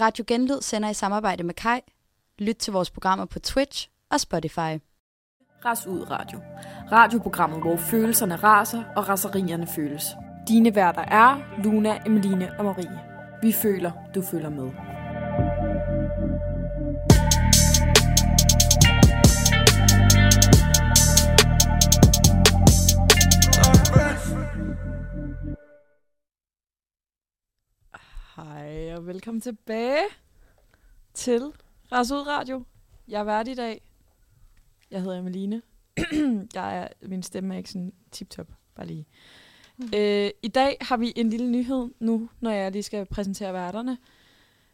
Radio Genlyd sender i samarbejde med Kai. Lyt til vores programmer på Twitch og Spotify. Ras ud radio. Radioprogrammet, hvor følelserne raser og raserierne føles. Dine værter er Luna, Emeline og Marie. Vi føler, du føler med. Hej og velkommen tilbage til Ras ud Radio. Jeg er vært i dag. Jeg hedder Emeline. jeg er, min stemme er ikke sådan tip-top, bare lige. Mm. Øh, I dag har vi en lille nyhed nu, når jeg lige skal præsentere værterne.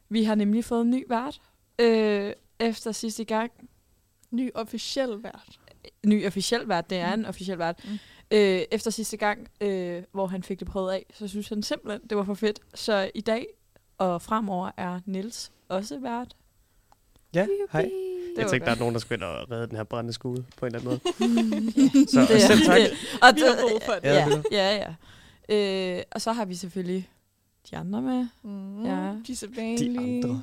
Vi har nemlig fået en ny vært øh, efter sidste gang. Ny officiel vært. Ny officiel vært, det er Mm. en officiel vært. Mm. Øh, efter sidste gang, øh, hvor han fik det prøvet af, så synes han simpelthen, det var for fedt. Så i dag og fremover er Nils også vært. Ja, hej. Det Jeg tænkte, der godt. er nogen, der skal ind og redde den her brændende skole på en eller anden måde. Så Så selv tak. og Vi har brug for det. Ja, Ja, det ja. Øh, og så har vi selvfølgelig de andre med. Mm, Ja. De De sædvanlige. andre.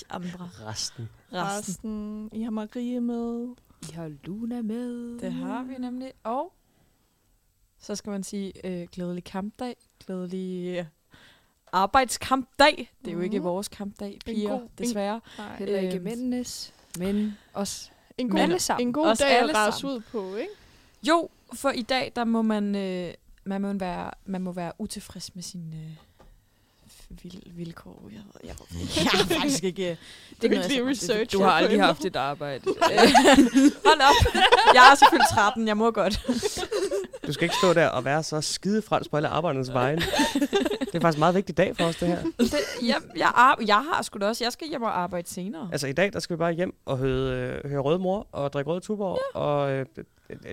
De andre. Resten. Resten. Resten. I har Marie med. I har Luna med. Det har vi nemlig. Og så skal man sige øh, glædelig kampdag. Glædelig øh, arbejdskampdag. Det er jo ikke Mhm. vores kampdag, piger, god- en- desværre. Nej. Heller ikke Øhm, mændenes, men os. En Men alle god, sammen. en god Os dag at rase ud på, ikke? Jo, for i dag, der må man, øh, man, må være, man må være utilfreds med sine øh, vil, vilkår. Jeg, jeg, jeg, har faktisk ikke... øh, Det noget, ikke research Du har aldrig haft et arbejde. Hold op. Jeg er selvfølgelig 13, jeg må godt. Du skal ikke stå der og være så skide fransk på alle arbejdernes vegne. Det er faktisk en meget vigtig dag for os, det her. Det, jeg, jeg, ar- jeg har sgu da også. Jeg skal hjem og arbejde senere. Altså i dag, der skal vi bare hjem og høre, øh, høre røde mor og drikke røde tuborg ja. og øh,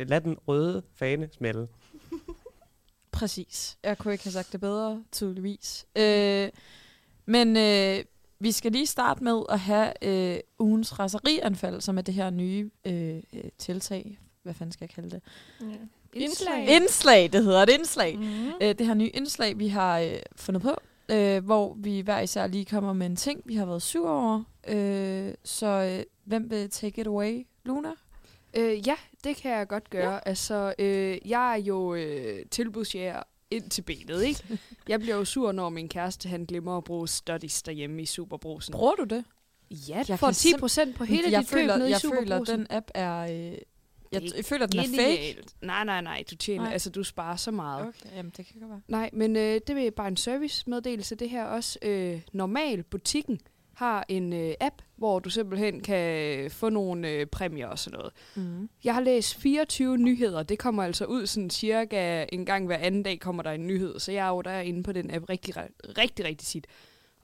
lade den røde fane smelte. Præcis. Jeg kunne ikke have sagt det bedre, tydeligvis. Øh, men øh, vi skal lige starte med at have øh, ugens raserianfald, som er det her nye øh, øh, tiltag. Hvad fanden skal jeg kalde det? Ja. Indslag. Indslag, det hedder et indslag. Mm. Øh, det her nye indslag, vi har øh, fundet på, øh, hvor vi hver især lige kommer med en ting, vi har været syv over. Øh, så øh, hvem vil take it away? Luna? Øh, ja, det kan jeg godt gøre. Ja. Altså, øh, jeg er jo øh, tilbudsjæger ind til benet, ikke? Jeg bliver jo sur, når min kæreste han glemmer at bruge studies derhjemme i Superbrusen. Bruger du det? Ja, du Jeg får kan 10 procent på hele jeg dit køb nede i jeg føler, Superbrusen. den app er... Øh, jeg, jeg føler, den er fake. Genialt. Nej, nej, nej. Du tjener, Nej. altså du sparer så meget. Okay, jamen det kan godt være. Nej, men øh, det er bare en servicemeddelelse. Det her også øh, normal butikken har en øh, app, hvor du simpelthen kan få nogle øh, præmier og sådan noget. Mm. Jeg har læst 24 nyheder. Det kommer altså ud sådan cirka en gang hver anden dag kommer der en nyhed. Så jeg er jo derinde på den app rigtig, rigtig, rigtig, rigtig sit.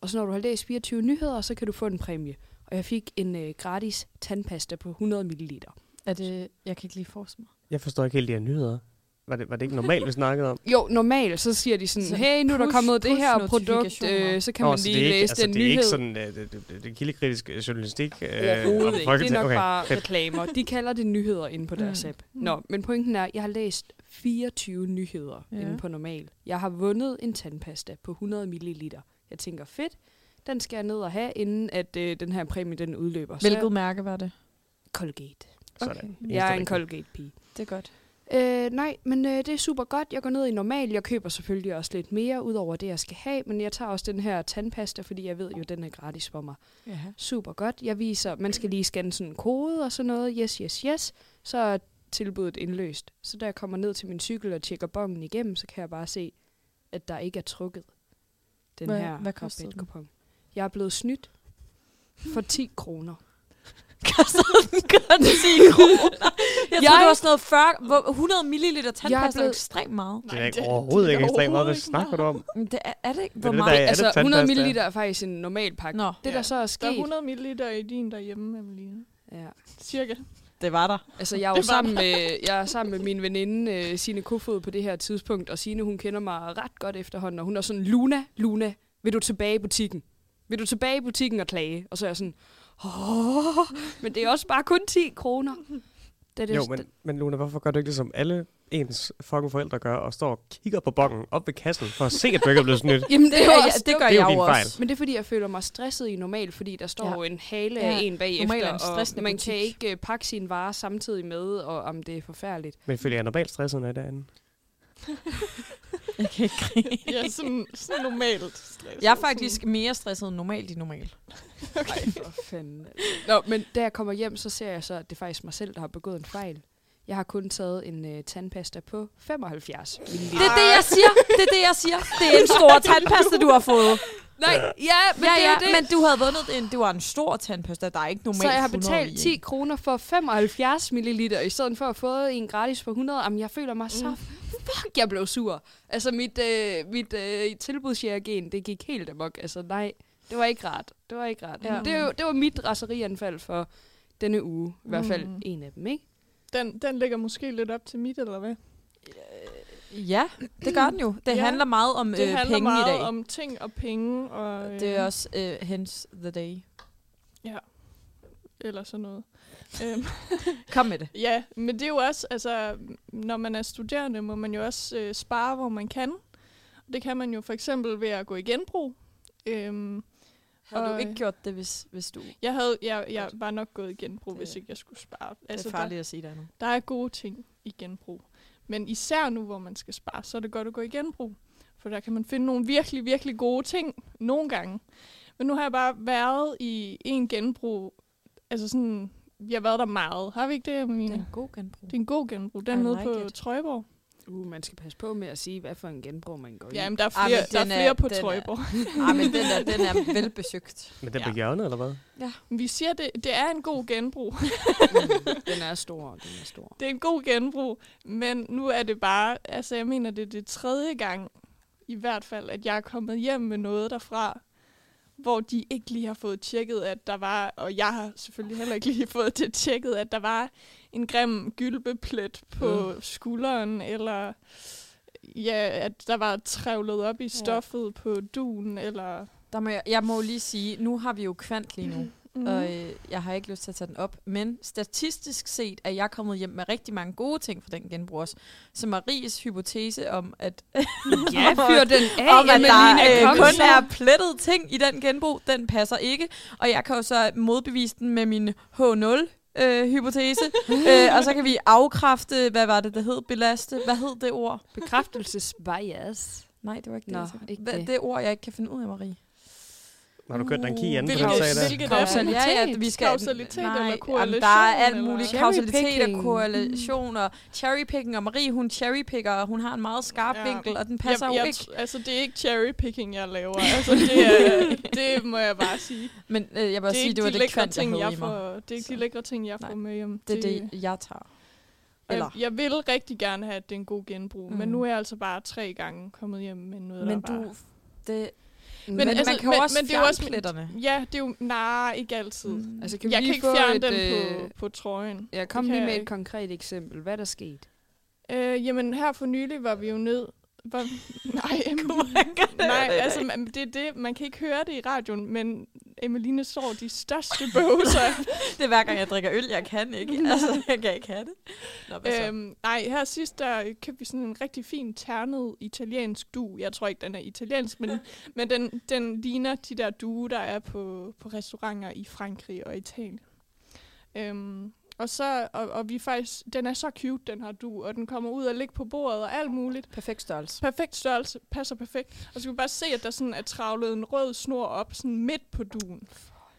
Og så når du har læst 24 nyheder, så kan du få en præmie. Og jeg fik en øh, gratis tandpasta på 100 ml. Er det... Jeg kan ikke lige forestille mig. Jeg forstår ikke helt de her nyheder. Var det, var det ikke normalt, vi snakkede om? Jo, normalt så siger de sådan, Så hey, nu er der push- kommet det her produkt, øh, så kan Nå, man så lige det er ikke, læse altså, den det er nyhed. ikke sådan uh, det, det, det kildekritiske journalistik. Uh, Overhovedet ikke. Det er nok okay. bare reklamer. De kalder det nyheder inde på deres Mm. app. Nå, men pointen er, jeg har læst 24 nyheder Ja. ja. inde på normal. Jeg har vundet en tandpasta på 100 ml. Jeg tænker, fedt, den skal jeg ned og have, inden at øh, den her præmie den udløber. Hvilket mærke var det? Colgate. Sådan. Okay. Eneste Jeg er en. Colgate-pige. Det er godt. Øh, nej, men øh, det er super godt. Jeg går ned i normal. Jeg køber selvfølgelig også lidt mere, ud over det, jeg skal have. Men jeg tager også den her tandpasta, fordi jeg ved jo, den er gratis for mig. Ja. Super godt. Jeg viser, man skal lige scanne sådan en kode og sådan noget. Yes, yes, yes. Så er tilbuddet indløst. Så da jeg kommer ned til min cykel og tjekker bongen igennem, så kan jeg bare se, at der ikke er trukket den Hvad- her hvad kostede den? Jeg er blevet snydt for 10 kroner. Koster den kun 10 kroner? Jeg tror, Jeg- det var sådan noget 40, hvor 100 ml tandpasta er ekstremt meget. Det er ikke overhovedet ikke ekstremt meget. Hvad snakker du om? Det er, er det ikke? Hvor det, der meget? er- altså, det 100 tandpasta? ml er faktisk en normal pakke. Nå, Det, der Ja. så er Der sket... er 100 ml i din derhjemme, Emeline. Ja. Cirka. det var der. Altså, jeg er jo sammen med, jeg er sammen med min veninde, øh, Signe Kofod, på det her tidspunkt, og Signe, hun kender mig ret godt efterhånden, og hun er sådan, Luna, Luna, vil du tilbage i butikken? Vil du tilbage i butikken og klage? Og så er jeg sådan, Åh, men det er også bare kun 10 kroner. Det er det, Jo, men, men Luna, hvorfor gør du ikke det som alle ens fucking forældre gør, og står og kigger på bongen op ved kassen, for at se, at du ikke er blevet snydt. Jamen, det, Det, er jo ja, også, det gør det jo jeg jo fejl. også. Men det er fordi, jeg føler mig stresset i normal, fordi der står Ja. ja. jo en hale Ja. af en Normal er bagefter, en og man butik. kan ikke øh, pakke sine varer samtidig med, og om det er forfærdeligt. Men føler jeg normalt stresset, når jeg er derinde. Jeg kan ikke grine. Ja, sådan, sådan normalt stress. Jeg er faktisk mere stresset end normalt i normal. Okay. for fanden. Nå, men da jeg kommer hjem, så ser jeg så, at det er faktisk mig selv, der har begået en fejl. Jeg har kun taget en øh, tandpasta på 75 ml. Det er det, jeg siger. Det er det, jeg siger. Det er en stor tandpasta, du har fået. Nej, ja, men ja, det er ja, det. men du havde vundet en, det var en stor tandpasta. Der er ikke normalt så jeg har 100 betalt i, 10 ikke? kroner for 75 ml, i stedet for at få en gratis for 100. Jamen, jeg føler mig så... Fuck, jeg blev sur. Altså, mit, øh, mit øh, tilbudsjægergen, det gik helt amok. Altså, nej, det var ikke rart. Det var ikke rart. Ja. Ja. Det, var, det var mit raserianfald for denne uge. I hvert fald Mm. en af dem, ikke? Den, den ligger måske lidt op til mit, eller hvad? Ja, det gør den jo. Det Ja. handler meget om Det øh, handler penge meget i dag. om ting og penge. Og, Det er også øh, hence the day. Eller sådan noget. Øhm, Kom med det. ja, men det er jo også, altså, når man er studerende, må man jo også øh, spare, hvor man kan. Det kan man jo for eksempel ved at gå i genbrug. Øhm, Har du Og, ikke øh, gjort det, hvis, hvis du... jeg, havde, jeg, jeg var nok gået i genbrug, Det- hvis ikke jeg skulle spare. Altså, det Altså, er farligt at sige nu. der, der er gode ting i genbrug. Men især nu, hvor man skal spare, så er det godt at gå i genbrug. For der kan man finde nogle virkelig, virkelig gode ting nogle gange. Men nu har jeg bare været i en genbrug. Altså sådan, vi har været der meget. Har vi ikke det, Det Ameline? er en god genbrug. Det er en god genbrug. Den I nede like på it. Trøjborg. Uh, man skal passe på med at sige, hvad for en genbrug man går i. Ja, men der er Ah, flere, men der er den er- flere på er- Trøjborg. Nej, men den er, den er velbesøgt. Men den Ja. på hjørnet, eller hvad? Vi siger, det, det er en god genbrug. Mm, den er stor, den er stor. det er en god genbrug, men nu er det bare, altså jeg mener, det er det tredje gang, i hvert fald, at jeg er kommet hjem med noget derfra, hvor de ikke lige har fået tjekket, at der var, og jeg har selvfølgelig heller ikke lige fået det tjekket, at der var en grim gylbeplet på Mm. skulderen, eller ja, at der var trævlet op i stoffet på duen, eller... Der må jeg, jeg må lige sige, nu har vi jo kvant lige nu, Mm. Og øh, jeg har ikke lyst til at tage den op, men statistisk set er jeg kommet hjem med rigtig mange gode ting fra den genbrug også. Så Maries hypotese om, at, Ja, fyr den af, om, at der øh, kun er plettet ting i den genbrug, den passer ikke. Og jeg kan jo så modbevise den med min H0 øh, hypotese. øh, og så kan vi afkræfte, hvad var det, der hed? Belaste. Hvad hed det ord? Bekræftelsesbias. Nej, det var ikke Nå, det. jeg sagde. ikke det. det ord, jeg ikke kan finde ud af, Marie. Har du kørt den key anden på Hvilket- den sag der? hvilket er Kausal, det? ja, ja, vi skal, Kausalitet eller jamen, korrelation, Der er alt eller- muligt kausalitet og korrelation og cherrypicking. Og Marie, hun cherrypicker, og hun har en meget skarp Ja. vinkel, og den passer jeg, jo jeg, ikke. Altså, det er ikke cherrypicking, jeg laver. Altså, det, er, det må jeg bare sige. Men øh, jeg er også sige, ikke det var de det kvant, jeg havde jeg får, det er ikke Så. de lækre ting, jeg Nej. får med hjem. Det er det, jeg tager. Eller, Jeg, jeg vil rigtig gerne have, at det er en god genbrug, mm. men Mm. nu er jeg altså bare tre gange kommet hjem med noget, men der du, bare... det, Men, men, altså, man kan men- også men det er også- pletterne. Ja, det er jo... Nej, ikke altid. Mm. Altså, kan vi Jeg kan ikke fjerne et, den øh, på, på trøjen. Ja, kom lige med et konkret eksempel. Hvad er der sket? Øh, jamen, her for nylig var vi jo ned... Var, nej, nej, altså man, det er det, man kan ikke høre det i radioen, men Emeline står de største bøvser. det er hver gang, jeg drikker øl, jeg kan ikke. altså, jeg kan ikke have det. Nå, hvad så? øhm, nej, her sidst der købte vi sådan en rigtig fin ternet italiensk du. Jeg tror ikke, den er italiensk, men, men den, den ligner de der due, der er på, på restauranter i Frankrig og Italien. Øhm, og så, og, og vi faktisk, den er så cute, den her du, og den kommer ud og ligger på bordet og alt muligt. Perfekt størrelse. Perfekt størrelse, passer perfekt. Og så kan vi bare se, at der sådan er travlet en rød snor op, sådan midt på duen.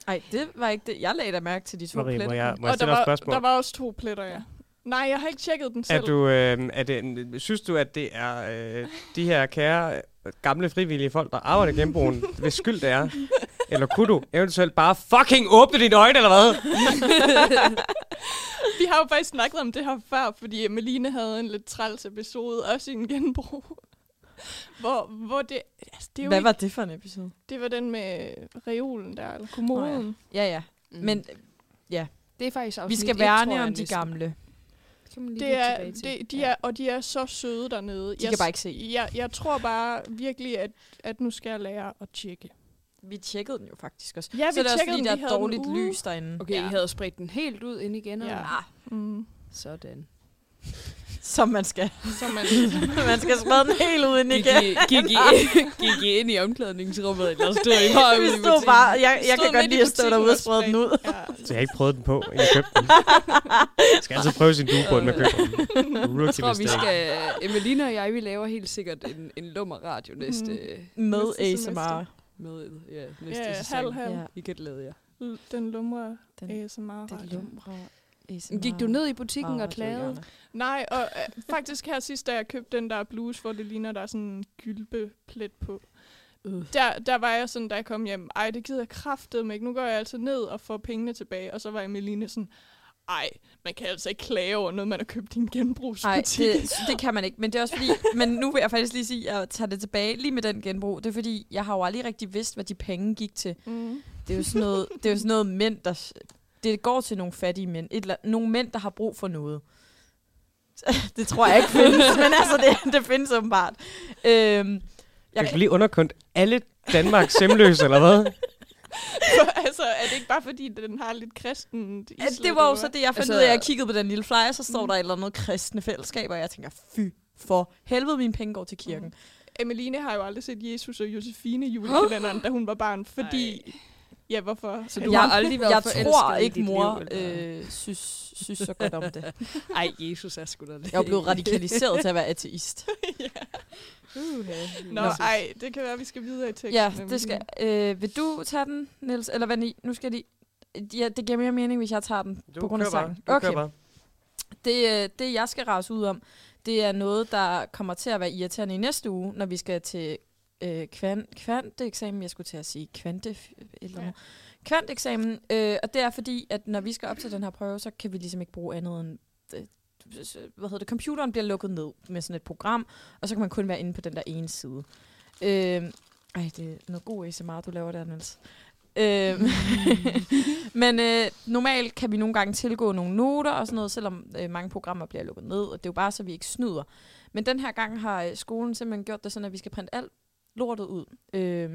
Ej, det var ikke det. Jeg lagde da mærke til de to Marie, må pletter. jeg, må jeg og der var, spørgsmål? der var også to pletter, ja. Nej, jeg har ikke tjekket den selv. Er du, øh, er det, synes du, at det er øh, de her kære gamle frivillige folk, der arbejder i genbrugen, hvis skyld det er? Eller kunne du eventuelt bare fucking åbne dine øjne, eller hvad? Vi har jo faktisk snakket om det her før, fordi Meline havde en lidt træls episode, også i en genbrug. hvor, hvor det, altså det, er jo Hvad ikke, var det for en episode? det var den med reolen der, eller kommoden. Ja, ja. Mm. Men det er faktisk vi skal værne om de næsten. gamle. Kan man lige Det er, tilbage til. det, de er, og de er så søde dernede. De kan bare ikke se. Jeg, jeg tror bare virkelig, at, at nu skal jeg lære at tjekke. Vi tjekkede den jo faktisk også. Ja, så vi det er også tjekkede fordi, den, der vi er dårligt lys derinde. Okay, Ja. I havde spredt den helt ud ind igen? Ja. eller? Mm. Sådan. Som man skal. Så man, man skal sprede den helt ud ind Gik igen. I, gik, I, gik I ind i omklædningsrummet, eller stod I bare Vi stod bare, jeg, jeg Stod kan godt lide at stå derude og sprede den ud. Ja. Så jeg har ikke prøvet den på, jeg købte den. Jeg skal altid prøve sin duebund, inden jeg køber den. Jeg tror, vi skal... Emelina og jeg, vi laver helt sikkert en, en lummer radio næste, Med Næste ASMR. med, ja, næste Ja, sæson. halv, halv. Ja. I kan glæde jer. Den lumre Den- ASMR. Radio. lumre ASMR. Gik du ned i butikken og klagede? Nej, og øh, faktisk her sidst, da jeg købte den der bluse, hvor det ligner, der er sådan en gylbeplet på. Øh. Der, der var jeg sådan, da jeg kom hjem, ej, det gider jeg kraftedeme ikke. Nu går jeg altså ned og får pengene tilbage. Og så var jeg med Line sådan, ej, man kan altså ikke klage over noget, man har købt i en Nej, genbrugsbutik. det, det kan man ikke. Men det er også fordi, men nu vil jeg faktisk lige sige, at jeg tager det tilbage lige med den genbrug. Det er fordi, jeg har jo aldrig rigtig vidst, hvad de penge gik til. Mm. Det er jo sådan noget, det er jo sådan noget mænd, der... Det går til nogle fattige mænd. Et, eller- nogle mænd, der har brug for noget. Det tror jeg ikke findes, men altså, det, det findes åbenbart. Øhm, Jeg kan lige underkundt alle Danmarks semløse, eller hvad? altså, er det ikke bare fordi, den har lidt kristen Ja, det var jo så det, jeg fandt Altså- ud af. Jeg kiggede på den lille flyer, så står der et eller andet kristne fællesskab, og jeg tænker, fy for helvede, mine penge går til kirken. Emeline har jo aldrig set Jesus og Josefine i julekalenderen, da hun var barn, fordi... Ja, hvorfor? Så du jeg, har aldrig været jeg tror i ikke, dit mor liv, øh, synes, synes så godt om det. Ej, Jesus er sgu da det. Jeg er blevet radikaliseret til at være ateist. Nå, ej, det kan være, vi skal videre i teksten. Ja, det skal. Øh, vil du tage den, Niels? Eller hvad ni? Nu skal de... Ja, det giver mere mening, hvis jeg tager den Du på grund af sangen. Du kører Okay, bare. det, øh, det jeg skal rase ud om, det er noget, der kommer til at være irriterende i næste uge, når vi skal til øh, kvan, kvanteeksamen. Jeg skulle til at sige kvante... Eller andet. Kvanteksamen, øh, og det er fordi, at når vi skal op til den her prøve, så kan vi ligesom ikke bruge andet end... Øh, hvad hedder det? Computeren bliver lukket ned med sådan et program, og så kan man kun være inde på den der ene side. Øh, ej, det er noget god ASMR, du laver der, Niels. Øh, men øh, normalt kan vi nogle gange tilgå nogle noter og sådan noget, selvom øh, mange programmer bliver lukket ned, og det er jo bare så, vi ikke snyder. Men den her gang har øh, skolen simpelthen gjort det sådan, at vi skal printe alt lortet ud. Øh,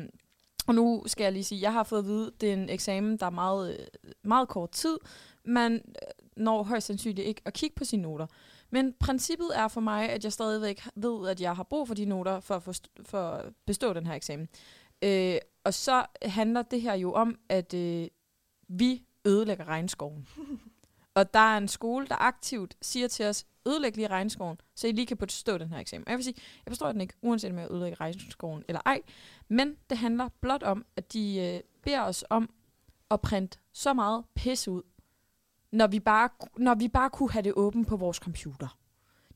og nu skal jeg lige sige, jeg har fået at vide, det er en eksamen, der er meget, øh, meget kort tid. Man øh, når højst sandsynligt ikke at kigge på sine noter. Men princippet er for mig, at jeg stadigvæk ved, at jeg har brug for de noter for at, forst- for at bestå den her eksamen. Øh, og så handler det her jo om, at øh, vi ødelægger regnskoven og der er en skole, der aktivt siger til os, ødelæg lige regnskoven, så I lige kan bestå den her eksamen. Og jeg vil sige, jeg forstår den ikke, uanset om jeg ødelægger regnskoven eller ej. Men det handler blot om, at de øh, beder os om at printe så meget pis ud, når vi, bare, når vi bare kunne have det åbent på vores computer.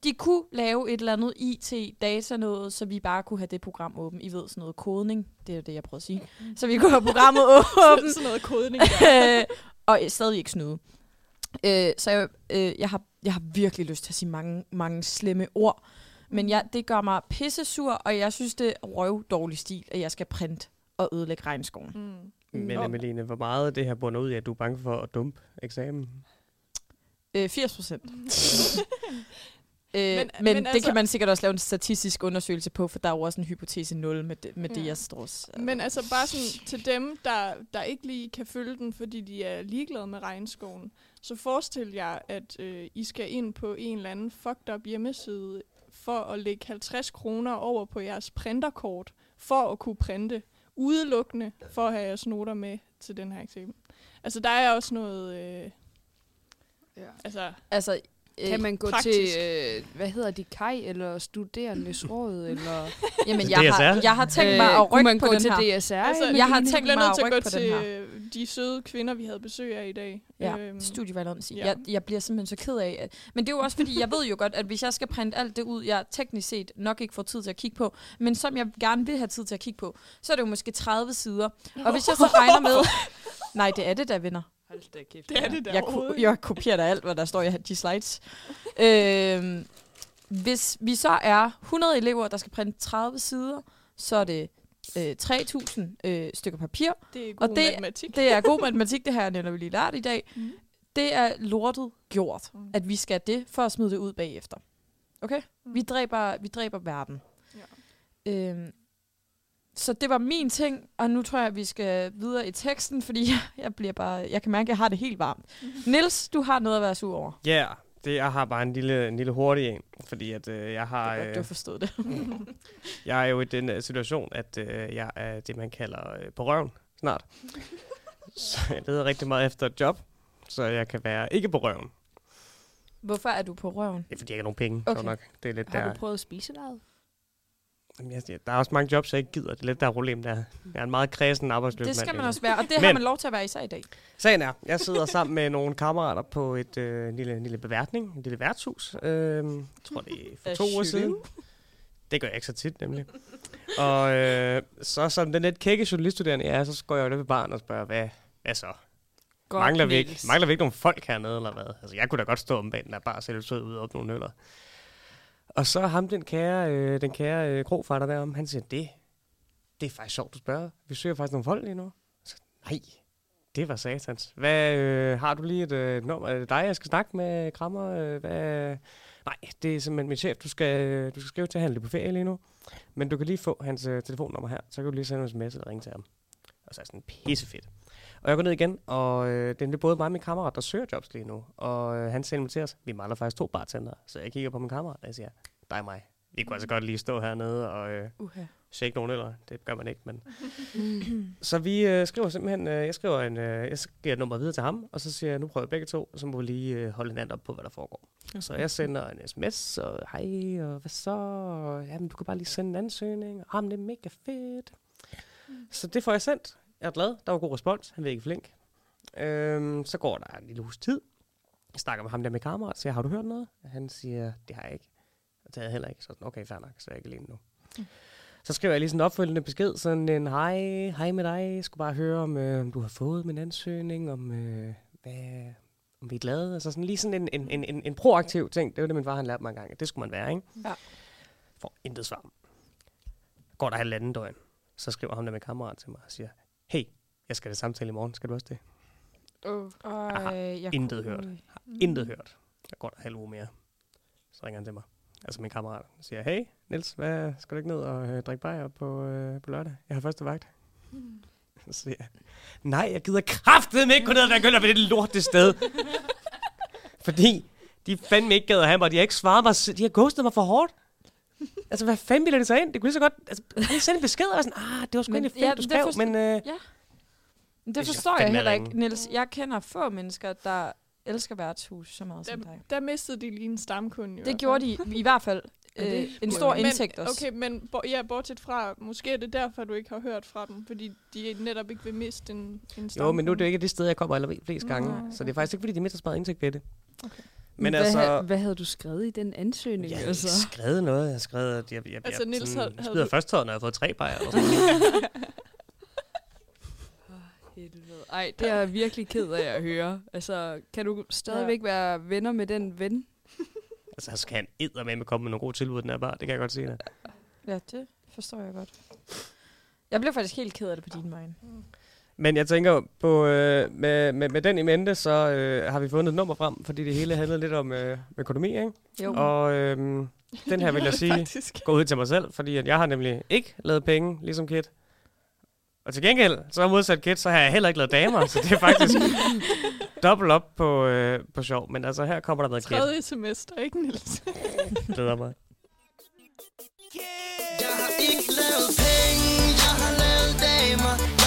De kunne lave et eller andet IT-data noget, så vi bare kunne have det program åbent. I ved sådan noget kodning, det er det, jeg prøver at sige. Så vi kunne have programmet åbent, Sådan noget kodning og stadig ikke snyde. Øh, så jeg, øh, jeg, har, jeg har virkelig lyst til at sige mange, mange slemme ord. Men jeg, det gør mig pisse sur, og jeg synes, det er røv dårlig stil, at jeg skal printe og ødelægge regnskoven. Mm. Men Nå. Emeline, hvor meget af det her bunder ud i, at du er bange for at dumpe eksamen? Øh, 80 procent. Øh, Men- men men men det altså- kan man sikkert også lave en statistisk undersøgelse på, for der er jo også en hypotese 0 med det, med det Ja. jeg står s- Men altså bare sådan til dem, der, der ikke lige kan følge den, fordi de er ligeglade med regnskoven, så forestil jer, at øh, I skal ind på en eller anden fucked up hjemmeside for at lægge 50 kroner over på jeres printerkort, for at kunne printe udelukkende for at have jeres noter med til den her eksamen. Altså der er også noget... Øh, Ja. altså, Altså, øh, Kan man gå praktisk. til, øh, hvad hedder de, Kai eller Studerendes Råd, eller... jamen, jeg, har, jeg har tænkt mig at rykke man på gå den til her. DSR? altså jeg har tænkt mig nødt at til at rykke gå på den til her. øh, de søde kvinder, vi havde besøg af i dag. Ja, Øhm, studievejlederen ja. ja. jeg, jeg bliver simpelthen så ked af. At, men det er jo også fordi, jeg ved jo godt, at hvis jeg skal printe alt det ud, jeg teknisk set nok ikke får tid til at kigge på, men som jeg gerne vil have tid til at kigge på, så er det jo måske 30 sider. Og hvis jeg så regner med... Nej, det er det da, venner. Hold da kæft. det er det der Jeg, ko- jeg kopierer da alt, hvad der står i de slides. øhm, hvis vi så er 100 elever, der skal printe 30 sider, så er det øh, 3.000 øh, stykker papir. Det er god Og det- matematik. Det er god matematik, det her jeg netop lige lært i dag. Mhm. Det er lortet gjort, Mm. at vi skal det, for at smide det ud bagefter. Okay? Mm. Vi dræber, vi dræber verden. Ja. Øhm, så det var min ting, og nu tror jeg, at vi skal videre i teksten, fordi jeg, jeg bliver bare, jeg kan mærke, at jeg har det helt varmt. Mhm. Nils, du har noget at være sur over. Ja, yeah. Det, jeg har bare en lille, en lille hurtig en, fordi at øh, jeg har... Det er godt, du har Øh, forstået det. jeg er jo i den øh, situation, at øh, jeg er det, man kalder øh, på røven snart. så jeg leder rigtig meget efter et job, så jeg kan være ikke på røven. Hvorfor er du på røven? Det er, fordi jeg ikke har nogen penge, Okay. nok. Det er lidt Har der... du prøvet spiselejet? Jamen, jeg, der er også mange jobs, jeg ikke gider. Det er lidt der er problem der. Jeg er en meget kredsen arbejdsløs Det skal man også være, og det har Men- man lov til at være især i dag. Sagen er, jeg sidder sammen med nogle kammerater på et øh, lille, lille beværtning, et lille værtshus. Øh, jeg tror, det er for to uger siden. Det gør jeg ikke så tit, nemlig. og øh, så som den lidt kække journaliststuderende jeg er, så går jeg jo lidt ved barn og spørger, hvad, hvad så? Godt, mangler, vi ikke, mangler vi ikke nogle folk hernede, eller hvad? Altså, jeg kunne da godt stå om bag den der bar og sætte sød ud og åbne nogle øller. Og så ham, den kære, øh, den kære øh, krofatter derom, han siger, det, det er faktisk sjovt at spørge. Vi søger faktisk nogle folk lige nu. Så, nej, det var satans. Hvad, øh, har du lige et øh, nummer? Er det dig, jeg skal snakke med, Krammer? Øh, hvad? Nej, det er simpelthen min chef. Du skal, øh, du skal skrive til, at han er på ferie lige nu. Men du kan lige få hans øh, telefonnummer her. Så kan du lige sende en sms eller ringe til ham. Og så er sådan pissefedt. Og jeg går ned igen, og øh, det er både mig og min kammerat, der søger jobs lige nu. Og øh, han sender mig til os, vi mangler faktisk to bartender. Så jeg kigger på min kammerat, og jeg siger, dig og mig. Vi kunne altså godt lige stå hernede og øh, Uha. shake nogle øller. Det gør man ikke, men... så vi øh, skriver simpelthen, øh, jeg skriver en, øh, jeg giver nummer videre til ham, og så siger jeg, nu prøver jeg begge to, og så må vi lige øh, holde hinanden op på, hvad der foregår. Så jeg sender en sms, og hej, og hvad så? Og, jamen, du kan bare lige sende en ansøgning. Ah, men det er mega fedt. Så det får jeg sendt. Jeg er glad. Der var god respons. Han ikke flink. Øhm, så går der en lille hus tid. Jeg snakker med ham der med kammerat, siger, har du hørt noget? Han siger, det har jeg ikke. Og det har jeg heller ikke. Så sådan, okay, fair nok, så er jeg ikke alene nu. Så skriver jeg lige sådan en opfølgende besked, sådan en, hej, hej med dig, jeg skulle bare høre, om, øh, om du har fået min ansøgning, om, øh, hvad, om vi er glade. Altså sådan lige sådan en, en, en, en, en proaktiv ting. Det var det, min far han lærte mig engang. at Det skulle man være, ikke? Ja. For intet svar. Går der halvanden døgn, så skriver ham der med kammerat til mig og siger, hey, jeg skal have samtale i morgen, skal du også det? Oh. Og, har øh, jeg intet kunne- hørt. Intet hørt. Der går der halv uge mere. Så ringer han til mig. Altså min kammerat siger, hey Niels, hvad, skal du ikke ned og øh, drikke bajer på, øh, på lørdag? Jeg har første vagt. Så siger jeg, nej, jeg gider kraftedeme ikke gå ned og drikke øl ved det lorte sted. Fordi de fandme ikke gad at have mig, og de har ikke svaret mig, de har ghostet mig for hårdt. Altså, hvad fanden ville det så ind? Det kunne lige så godt... Altså, jeg sendte en besked og sådan, ah, det var sgu Men- egentlig fedt, ja, du det skrev, men... Øh, Det jeg forstår jeg fandme heller ikke, Niels. Jeg kender få mennesker, der elsker værtshus så meget som Der, dig. der mistede de lige en stamkunde. hvert Det gjorde de i hvert fald. Ja, det Øh, en stor jeg- indtægt også. Okay, men bo, ja, bortset fra, måske er det derfor, du ikke har hørt fra dem, fordi de netop ikke vil miste en, en jo, stamkunde. men nu er det jo ikke det sted, jeg kommer allerflest gange. Nej, Så det er faktisk ikke, fordi de mister så meget indtægt ved det. Okay. Men hvad, altså... hvad havde du skrevet i den ansøgning? Jeg har altså? ikke skrevet noget. Jeg har skrevet, at jeg, jeg, Altså, jeg, Niels, sådan, havde- jeg havde du- først tøjet, når jeg har fået tre bajer. Eller sådan noget. Helvede. Ej, det er jeg virkelig ked af at høre. Altså, kan du stadigvæk være venner med den ven? altså, så skal han eddermame komme med nogle gode tilbud, den her bar. Det kan jeg godt sige dig. Ja, det forstår jeg godt. Jeg blev faktisk helt ked af det på din vej. Men jeg tænker på, øh, med, med, med den i mente, så øh, har vi fundet et nummer frem, fordi det hele handlede lidt om øh, økonomi, ikke? Jo. Og øh, den her vil jeg sige, Faktisk. gå ud til mig selv, fordi at jeg har nemlig ikke lavet penge, ligesom Kit. Og til gengæld, så modsat Kit, så har jeg heller ikke lavet damer, så det er faktisk dobbelt op på, øh, på sjov. Men altså, her kommer der noget Kit. Tredje semester, ikke Niels? Glæder mig. Jeg har ikke lavet penge, jeg har lavet damer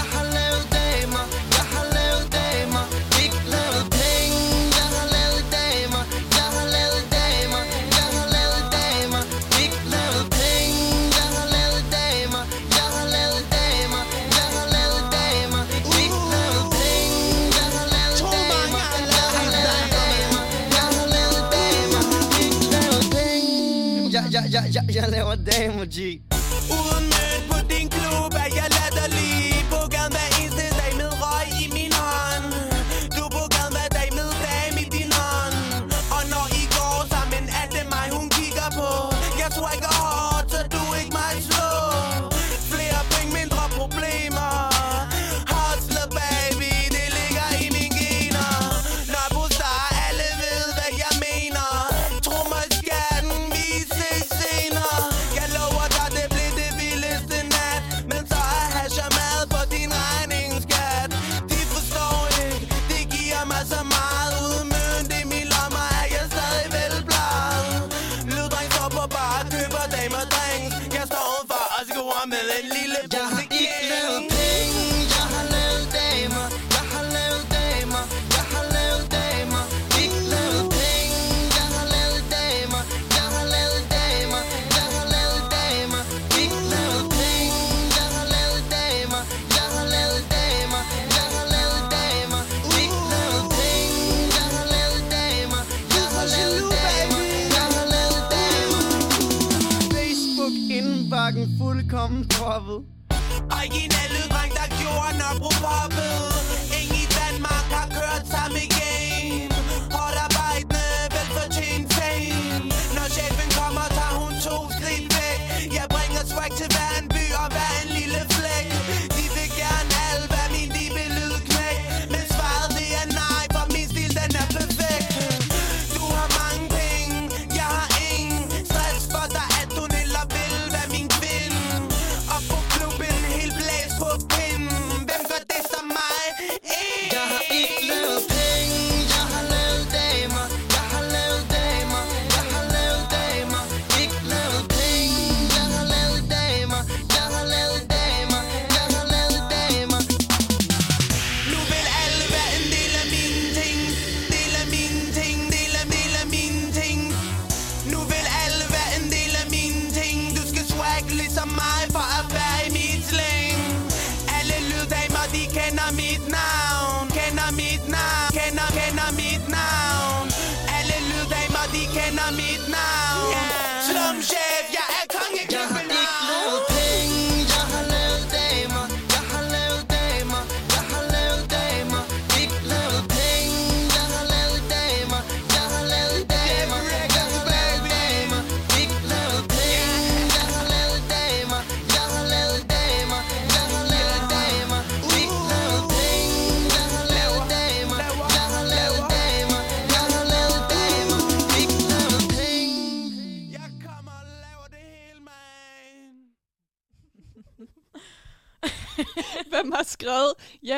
Jeg, jeg, jeg, jeg, jeg laver damer, G Uden mødt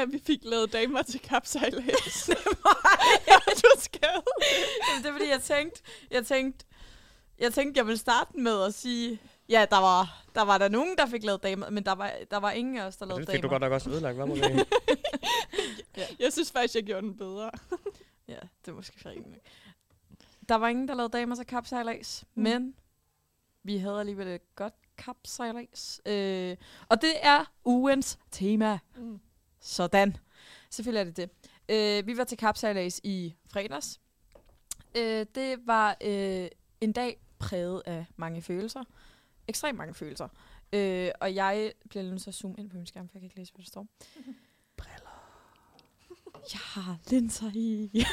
ja, vi fik lavet damer til kapsejlads? ja, du skrev. det er fordi, jeg tænkte, jeg tænkte, jeg tænkte, jeg ville starte med at sige, ja, der var, der var der nogen, der fik lavet damer, men der var, der var ingen af os, der lavede Det fik du damer. godt nok også ødelagt, hvad må det? Jeg synes faktisk, jeg gjorde den bedre. Ja, det er måske rigtigt. Der var ingen, der lavede damer til kapsejlads, mm. men vi havde alligevel et godt kapsejlads. Øh, og det er ugens tema. Sådan. Selvfølgelig er det det. Øh, vi var til kapsejlads i fredags. Øh, det var øh, en dag præget af mange følelser. Ekstremt mange følelser. Øh, og jeg bliver nødt til at zoome ind på min skærm, for jeg kan ikke læse, hvad der står. Briller. Jeg har linser i.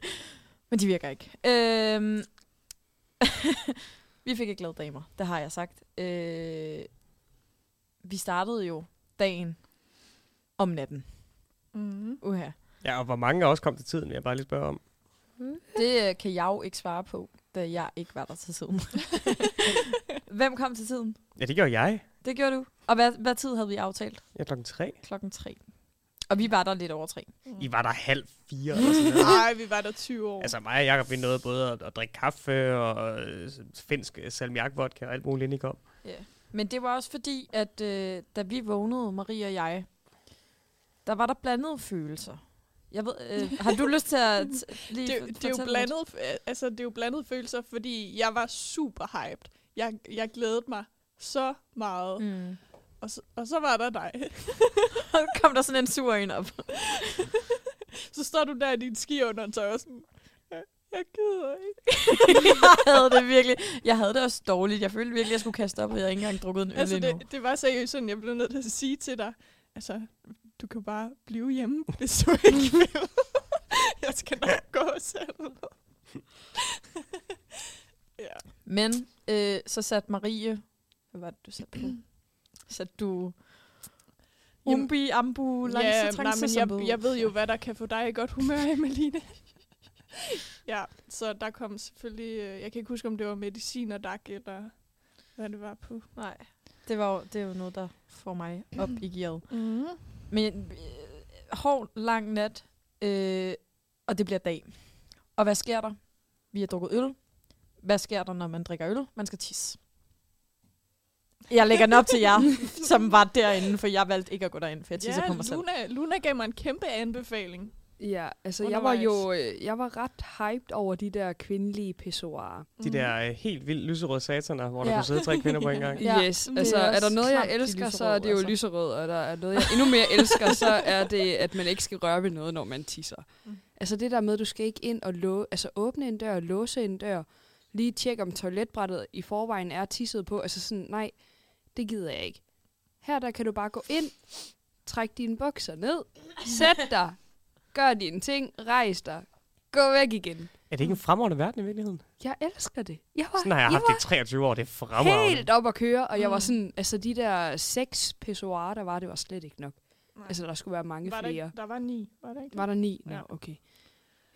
Men de virker ikke. Øh, vi fik ikke lavet damer, det har jeg sagt. Øh, vi startede jo dagen om natten. Mm. Uha. Ja, og hvor mange os kom til tiden, vil jeg bare lige spørge om. Det øh, kan jeg jo ikke svare på, da jeg ikke var der til tiden. Hvem kom til tiden? Ja, det gjorde jeg. Det gjorde du. Og hvad, hvad tid havde vi aftalt? Ja, klokken tre. Klokken tre. Og vi var der lidt over tre. I var der halv fire eller sådan noget. Nej, vi var der 20 år. Altså mig og Jacob, vi nåede både at, at drikke kaffe og øh, finsk salmiak vodka og alt muligt, inden I kom. Men det var også fordi, at øh, da vi vågnede, Marie og jeg, der var der blandede følelser. Jeg ved, øh, har du lyst til at lige det, det, er jo blandet, altså, det er jo blandet følelser, fordi jeg var super hyped. Jeg, jeg glædede mig så meget. Mm. Og, så, og så var der dig. Så kom der sådan en sur en op. så står du der i din skiundertøj og sådan, "Jeg- jeg gider ikke. jeg havde det virkelig. Jeg havde det også dårligt. Jeg følte virkelig, at jeg skulle kaste op, og jeg havde ikke engang drukket en øl Altså, endnu. det, det var seriøst sådan, jeg blev nødt til at sige til dig, altså, du kan bare blive hjemme, hvis du ikke vil. jeg skal nok gå selv. ja. Men øh, så satte Marie... Hvad var det, du satte på? Satte du... Umbi, ambu, ja, langse, nej, men jeg, jeg ved jo, hvad der kan få dig i godt humør, Emeline. ja, så der kom selvfølgelig, øh, jeg kan ikke huske, om det var medicin og dak, eller hvad det var på. Nej, det, var jo, det er jo noget, der får mig op i gearet. Mm. Men øh, hård, lang nat, øh, og det bliver dag. Og hvad sker der? Vi har drukket øl. Hvad sker der, når man drikker øl? Man skal tisse. Jeg lægger den op til jer, som var derinde, for jeg valgte ikke at gå derind, for jeg tisser Ja, på mig selv. Luna, Luna gav mig en kæmpe anbefaling. Ja, altså jeg var jo øh, jeg var ret hyped over de der kvindelige pissoirer. De der øh, helt vildt lyserøde sataner, hvor der Ja. kunne sidde tre kvinder på en gang. Ja, yes, det er altså er, der noget, jeg elsker, så er det jo altså. lyserød, og der er noget, jeg endnu mere elsker, så er det, at man ikke skal røre ved noget, når man tisser. Mm. Altså det der med, at du skal ikke ind og lå, altså åbne en dør, låse en dør, lige tjekke, om toiletbrættet i forvejen er tisset på. Altså sådan, nej, det gider jeg ikke. Her der kan du bare gå ind, træk dine bukser ned, sæt dig, gør dine ting, rejs dig, gå væk igen. Er det ikke en fremragende verden i virkeligheden? Jeg elsker det. Jeg var, Sådan har jeg jeg haft det i 23 år. Det er fremragende. helt op at køre, og jeg var Mm. sådan, altså de der seks pissoirer, der var, det var slet ikke nok. Nej. Altså der skulle være mange var der, flere. ikke, der var ni, var der ikke Var der ni? Nå, Ja. okay.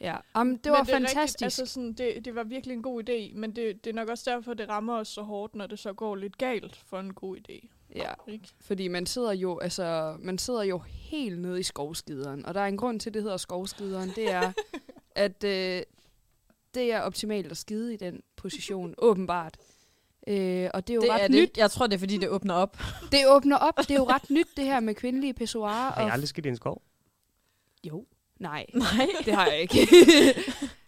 Ja, um, det Men var rigtigt, fantastisk. altså sådan, det, det var virkelig en god idé, men det, det er nok også derfor, det rammer os så hårdt, når det så går lidt galt for en god idé. Ja, Ikke? fordi man sidder jo, altså, man sidder jo helt nede i skovskideren, og der er en grund til, at det hedder skovskideren, det er, at øh, det er optimalt at skide i den position, åbenbart. Øh, og det er jo Det ret er nyt. det. Jeg tror, det er, fordi det åbner op. Det åbner op. Det er jo ret nyt, det her med kvindelige pissoirer. Har jeg aldrig skidt i en skov? jo, nej, Nej. det har jeg ikke.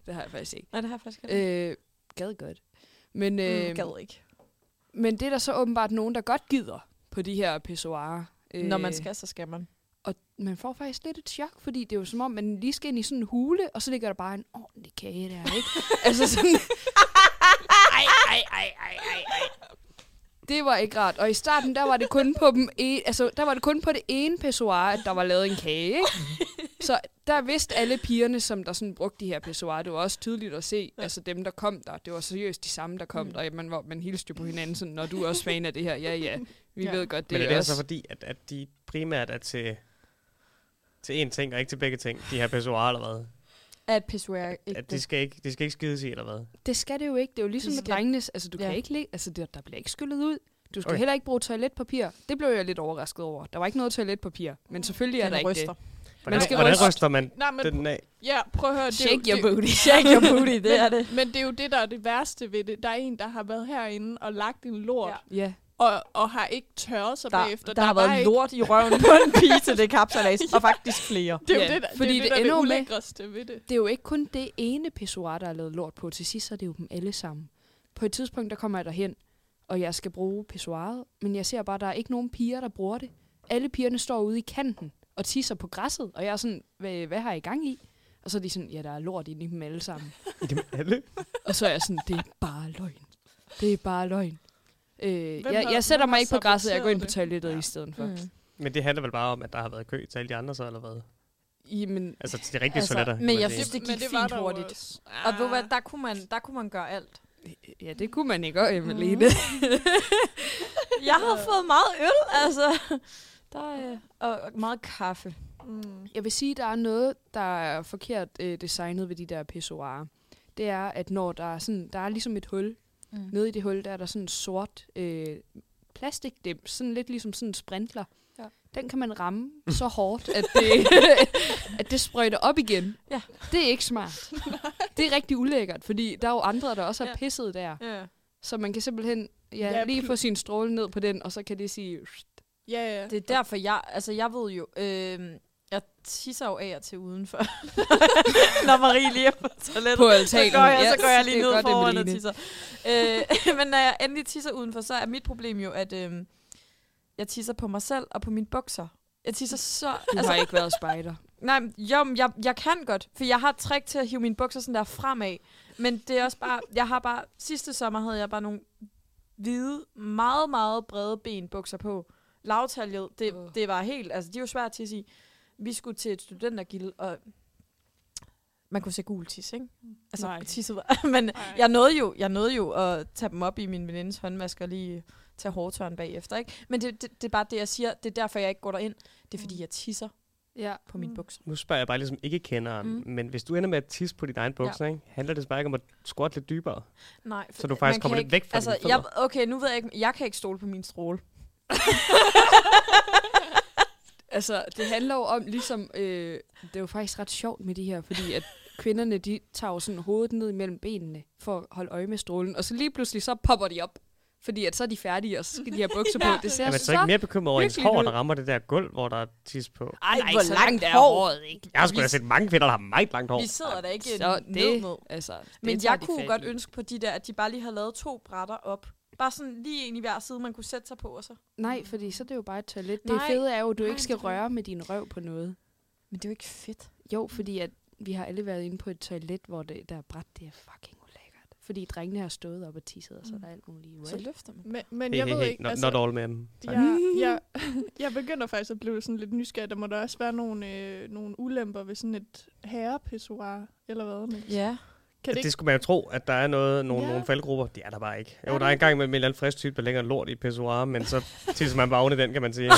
det har jeg faktisk ikke. Nej, det har jeg faktisk ikke. Øh, gad godt. Men, øh, mm, gad ikke. men det er der så åbenbart nogen, der godt gider på de her pissoirer. Øh, Når man skal, så skal man. Og man får faktisk lidt et chok, fordi det er jo som om, man lige skal ind i sådan en hule, og så ligger der bare en ordentlig kage der, ikke? altså sådan... ej, ej, ej, ej, ej, ej. Det var ikke rart. Og i starten, der var det kun på, dem e- altså, der var det kun på det ene pissoir, at der var lavet en kage, ikke? Så der vidste alle pigerne, som der sådan brugte de her pissoirer. Det var også tydeligt at se, altså dem, der kom der. Det var seriøst de samme, der kom Mm. der. Man, var, man hilste jo på hinanden sådan, når du er også fan af det her. Ja, ja, vi Ja. ved godt, det Men er er det også... altså fordi, at, at de primært er til, til én ting, og ikke til begge ting, de her pissoirer eller hvad? At pissoir ikke At de skal ikke, de skal ikke skides i, eller hvad? Det skal det jo ikke. Det er jo ligesom De med drengenes. Altså, du Ja. kan ikke ligge, altså, der, der bliver ikke skyllet ud. Du skal Okay. heller ikke bruge toiletpapir. Det blev jeg lidt overrasket over. Der var ikke noget toiletpapir. Men selvfølgelig er Den der ikke ryster. det. Hvordan, skal hvordan ryste. ryster man Nej, men den af? ja, prøv at høre. det er jo- Shake your det- booty. Shake your booty, det er det. Men det er jo det, der er det værste ved det. Der er en, der har været herinde og lagt en lort, Ja. ja. Ja. og, og har ikke tørret sig Der, bagefter. der, har var været ikke, lort i røven på en pige til det kapsalas, og faktisk flere. Det er jo Ja, det, der, fordi det, er det det, der er det ulækreste ved det. Det er jo ikke kun det ene pissoir, der er lavet lort på. Til sidst så er det jo dem alle sammen. På et tidspunkt, der kommer jeg derhen, og jeg skal bruge pissoiret. Men jeg ser bare, at der er ikke nogen piger, der bruger det. Alle pigerne står ude i kanten og tisser på græsset. Og jeg er sådan, hvad, hvad har I gang i? Og så er de sådan, ja, der er lort i dem alle sammen. Dem alle? Og så er jeg sådan, det er bare løgn. Det er bare løgn. Øh, jeg, jeg sætter mig ikke på græsset, jeg går ind på toilettet Ja. i stedet for. Mm. Mm. Men det handler vel bare om, at der har været kø til alle de andre så, eller hvad? Jamen, Altså til de rigtige Altså, toiletter. men jeg synes, det gik var fint hurtigt. også. Og ved du hvad, der kunne man, der kunne man gøre alt. ja, det kunne man ikke, og Emeline. Jeg har fået meget øl, altså. Der er, og, og meget kaffe. Mm. Jeg vil sige, der er noget, der er forkert øh, designet ved de der pissoirer. Det er, at når der er sådan, der er ligesom et hul. Mm. Nede i det hul, der er der sådan en sort øh, plastikdims, sådan lidt ligesom sådan en sprinkler. Ja. Den kan man ramme så hårdt, at det, at det sprøjter op igen. Ja. Det er ikke smart. det er rigtig ulækkert, fordi der er jo andre, der også har Ja. pisset der. Ja. Så man kan simpelthen ja, Ja, lige få sin stråle ned på den, og så kan det sige... Ja, ja. Det er derfor, jeg, altså jeg ved jo, øh, jeg tisser jo af og til udenfor. når Marie lige er på toilettet. På altanen. Så går jeg, Ja, så går jeg lige ned godt, foran og tisser. Øh, men når jeg endelig tisser udenfor, så er mit problem jo, at øh, jeg tisser på mig selv og på mine bukser. Jeg tisser så... Du altså, har ikke været spejder. Nej, men jo, men jeg, jeg kan godt, for jeg har et trick til at hive mine bukser sådan der fremad. Men det er også bare, jeg har bare, sidste sommer havde jeg bare nogle hvide, meget, meget brede benbukser på. Lavtaljet, det, Åh. det var helt, altså de var svært til at sige. Vi skulle til et studentergild, og man kunne se gul tis, ikke? Altså, Nej. tisset var, men Nej. jeg nåede, jo, jeg nåede jo at tage dem op i min venindes håndvask og lige tage hårdtørn bagefter, ikke? Men det, det, det, er bare det, jeg siger. Det er derfor, jeg ikke går derind. Det er, fordi jeg tisser Ja. på mine Mm. bukser. Nu spørger jeg bare ligesom ikke kenderen, Mm. mm. men hvis du ender med at tisse på din egen bukser, ja. ikke, handler det bare ikke om at squatte lidt dybere? Nej, Så du faktisk kommer lidt væk fra altså, dine jeg? Okay, nu ved jeg ikke, jeg kan ikke stole på min stråle. Altså, det handler jo om ligesom... Øh, det er jo faktisk ret sjovt med de her, fordi at kvinderne, de tager jo sådan hovedet ned mellem benene for at holde øje med strålen, og så lige pludselig så popper de op. Fordi at så er de færdige, og så skal de have bukser på. Ja. Det ser Er man så... så ikke mere bekymret over ens hår, der rammer det der gulv, hvor der er tis på? Ej, nej, hvor så langt langt er hår. håret ikke. Jeg har sgu da set mange kvinder, der har meget langt hår. Vi sidder der ikke Så ned det, ned. altså, det Men jeg kunne godt ønske på de der, at de bare lige havde lavet to brætter op. Bare sådan lige en i hver side, man kunne sætte sig på. Og så. Nej, fordi så er det jo bare et toilet. Nej. Det fede er jo, at du Nej, ikke skal røre med din røv på noget. Men det er jo ikke fedt. Jo, fordi at vi har alle været inde på et toilet, hvor det, der er bræt. Det er fucking ulækkert. Fordi drengene har stået op og tisset, og så er der alt muligt. Så løfter man. Men, men Hey, jeg hey, ved hey, ikke, not, altså, not all men. Jeg, jeg, jeg begynder faktisk at blive sådan lidt nysgerrig. Der må der også være nogle, øh, nogle ulemper ved sådan et herrepissoir, eller hvad? Niels? Ja. Kan det Det skulle man jo tro, at der er noget, nogle, Ja. nogle faldgrupper. Det er der bare ikke. Jo, der der er en ikke? gang med en eller anden frisk type, der lægger lort i pissoir, men så tisser man bare oven i den, kan man sige.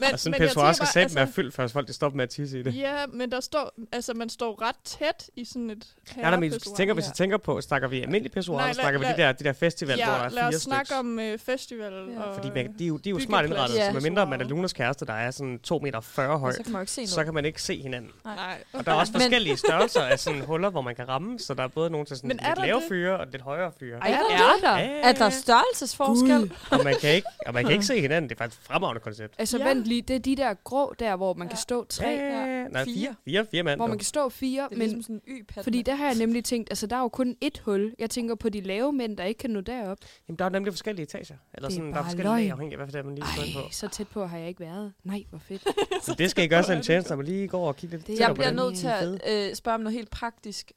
men, Og sådan en jeg pissoir skal sætte være fyldt, før folk de stopper med at tisse i det. Ja, men der står, altså man står ret tæt i sådan et Ja, der, men, herrepissoir. tænker, hvis jeg tænker på, snakker vi almindelig pissoir, eller snakker vi lad- de der, de der festival, hvor der Ja, er lad fire os snakke om øh, festival. Ja. Og, Fordi man, de, er jo, de er jo smart indrettet, Ja. så medmindre man er Lunas kæreste, der er sådan 2 meter 40 Og høj, så kan man ikke se så kan man ikke se hinanden. Nej. Og der er også Men- forskellige størrelser af sådan huller, hvor man kan ramme, så der er både nogle til sådan Men er lidt der lave fyre og lidt højere fyre. Ej, Er er, der der? Ja, Er der størrelsesforskel? og man kan ikke, og man kan ikke se hinanden. Det er faktisk et fremragende koncept. Altså, Ja. vent lige. Det er de der grå der, hvor man kan Ja. stå tre. Ja, nej, Fire. fire. Fire, fire mand. Hvor man kan stå fire, Det er men ligesom sådan en y-pat. fordi der har jeg nemlig tænkt, altså der er jo kun ét hul. Jeg tænker på de lave mænd, der ikke kan nå derop. Jamen, der er nemlig forskellige etager. Eller er sådan, der er forskellige lag, afhængig af, hvad det er, man lige står ind på. Så tæt på har jeg ikke været. Nej, hvor fedt. Så det skal I gøre sig en tjeneste, at man lige går og kigger lidt Jeg bliver nødt til at øh, spørge om noget helt praktisk.